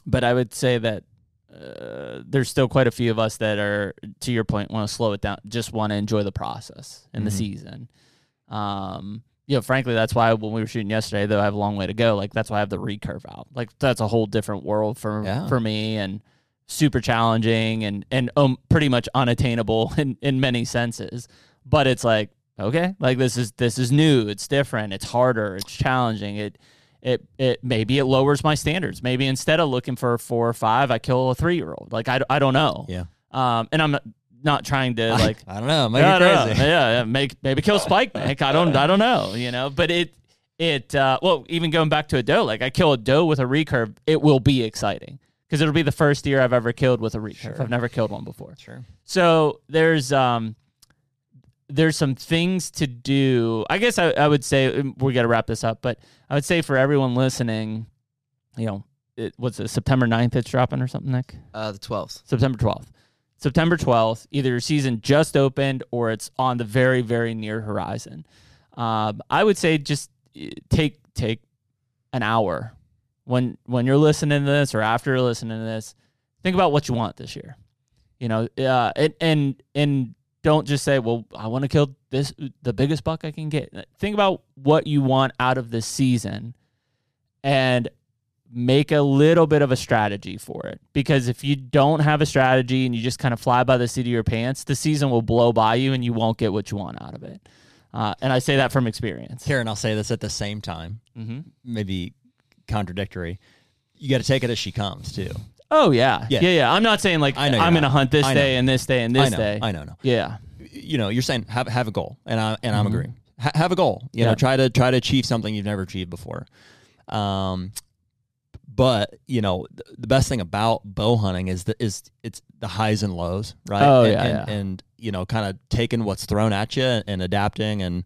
but I would say that uh, there's still quite a few of us that are, to your point, want to slow it down, just want to enjoy the process and the Mhm. season. Um, you know, frankly, that's why when we were shooting yesterday, though I have a long way to go. Like that's why I have the recurve out. Like that's a whole different world for Yeah. for me and super challenging and and um, pretty much unattainable in in many senses. But it's like okay, like this is this is new. It's different. It's harder. It's challenging. It it it maybe it lowers my standards. Maybe instead of looking for a four or five, I kill a three year old. Like I, I don't know. Yeah. Um, and I'm not, trying to like I don't know, make yeah, it no, crazy. yeah, yeah, make maybe kill Spike Nick. I don't I don't know, you know. But it it uh, well, even going back to a doe, like I kill a doe with a recurve, it will be exciting because it'll be the first deer I've ever killed with a recurve. Sure. I've never killed one before. Sure. So there's um there's some things to do. I guess I, I would say um, we got to wrap this up, but I would say for everyone listening, you know, it, what's it, September 9th it's dropping or something, Nick? Uh, the 12th. September 12th. September 12th, either your season just opened or it's on the very, very near horizon. Um, I would say just eh, take take an hour when when you're listening to this or after you're listening to this. Think about what you want this year. You know, uh, and and and don't just say, "Well, I want to kill this the biggest buck I can get." Think about what you want out of this season, and make a little bit of a strategy for it. Because if you don't have a strategy and you just kind of fly by the seat of your pants, the season will blow by you and you won't get what you want out of it. Uh, and I say that from experience. Karen, I'll say this at the same time, hmm maybe contradictory. You got to take it as she comes too. Oh yeah. Yeah. yeah, yeah, I'm not saying like I know I'm gonna not. hunt this I day and this day and I this know, day. I know, no. Yeah. You know, you're saying have have a goal, and I and I'm Mhm. agreeing. Ha- have a goal. You know, try to try to achieve something you've never achieved before. Um, but you know, th- the best thing about bow hunting is the is it's the highs and lows, right? Oh, and, yeah, and, yeah. and you know, kind of taking what's thrown at you and adapting and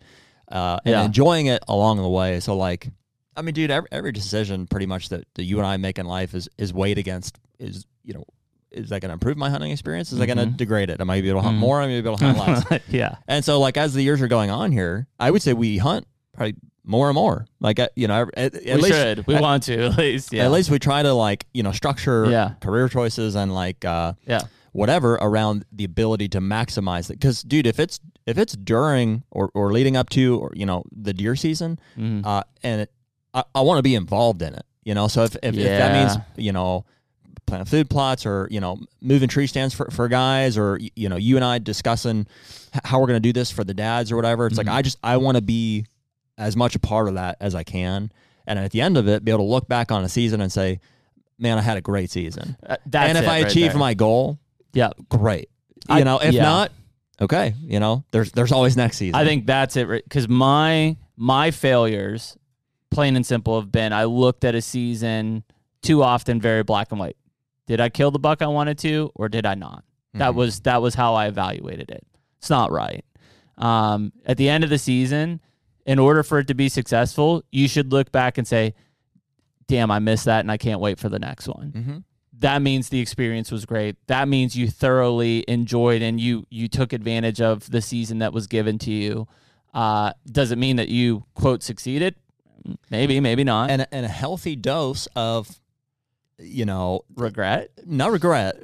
uh, and Yeah. enjoying it along the way. So like, I mean, dude, every, every decision pretty much that, that you and I make in life is is weighed against is you know is that going to improve my hunting experience? Is that going to degrade it? Am I gonna be able to hunt Mhm. more? Am I gonna be able to hunt less? yeah. and so, like as the years are going on here, I would say we hunt probably more and more. Like uh, you know, at, at we least should. We at, want to at least. Yeah. at least we try to like you know structure Yeah. career choices and like uh, Yeah. whatever around the ability to maximize it. Because dude, if it's if it's during or, or leading up to or you know the deer season, Mhm. uh, and it, I, I want to be involved in it. You know, so if if, if that means you know planting food plots or you know moving tree stands for, for guys or you know you and I discussing how we're going to do this for the dads or whatever. It's Mhm. like I just I want to be as much a part of that as I can, and at the end of it, be able to look back on a season and say, "Man, I had a great season." Uh, that's and if it I right achieve my goal, yeah, great. You I- know, if yeah. not, okay. You know, there's there's always next season. I think that's it because my my failures, plain and simple, have been I looked at a season too often very black and white. Did I kill the buck I wanted to, or did I not? That Mhm. was that was how I evaluated it. It's not right. Um, at the end of the season, in order for it to be successful, you should look back and say, "Damn, I missed that, and I can't wait for the next one." Mhm. that means the experience was great. That means you thoroughly enjoyed and you you took advantage of the season that was given to you. Uh, does it mean that you quote succeeded? Maybe, maybe not. and and a healthy dose of, you know, regret. Not regret.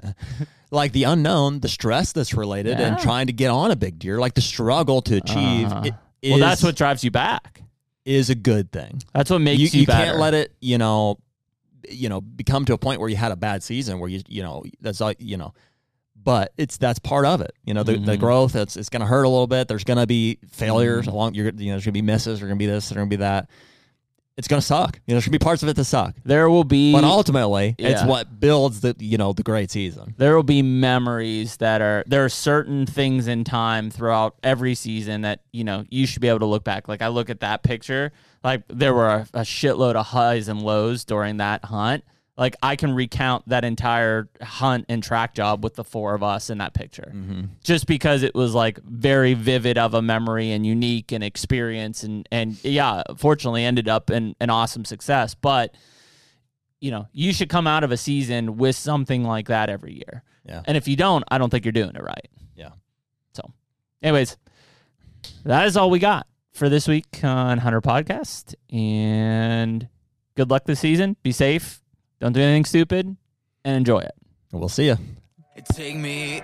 like the unknown, the stress that's related, and trying to get on a big deer, like the struggle to achieve. Uh-huh. well, that's what drives you back. is a good thing. That's what makes you, you, you can't let it, you know, you know, become to a point where you had a bad season where you, you know, that's all you know, but it's that's part of it. You know, the, the Mhm. growth. It's it's going to hurt a little bit. There's going to be failures Mhm. along. You're you know, there's going to be misses. There's going to be this. There's going to be that. It's going to suck. You know, there's going to be parts of it that suck. there will be But ultimately, it's what builds the you know the great season. there will be memories that are there are certain things in time throughout every season that you know you should be able to look back like i look at that picture like there were a, a shitload of highs and lows during that hunt like i can recount that entire hunt and track job with the four of us in that picture mm-hmm. just because it was like very vivid of a memory and unique and experience and and yeah fortunately ended up in an awesome success but you know, you should come out of a season with something like that every year. Yeah. And if you don't, I don't think you're doing it right. Yeah. So, anyways, that is all we got for this week on HUNTR Podcast. And good luck this season. Be safe. Don't do anything stupid and enjoy it. We'll see you. Take me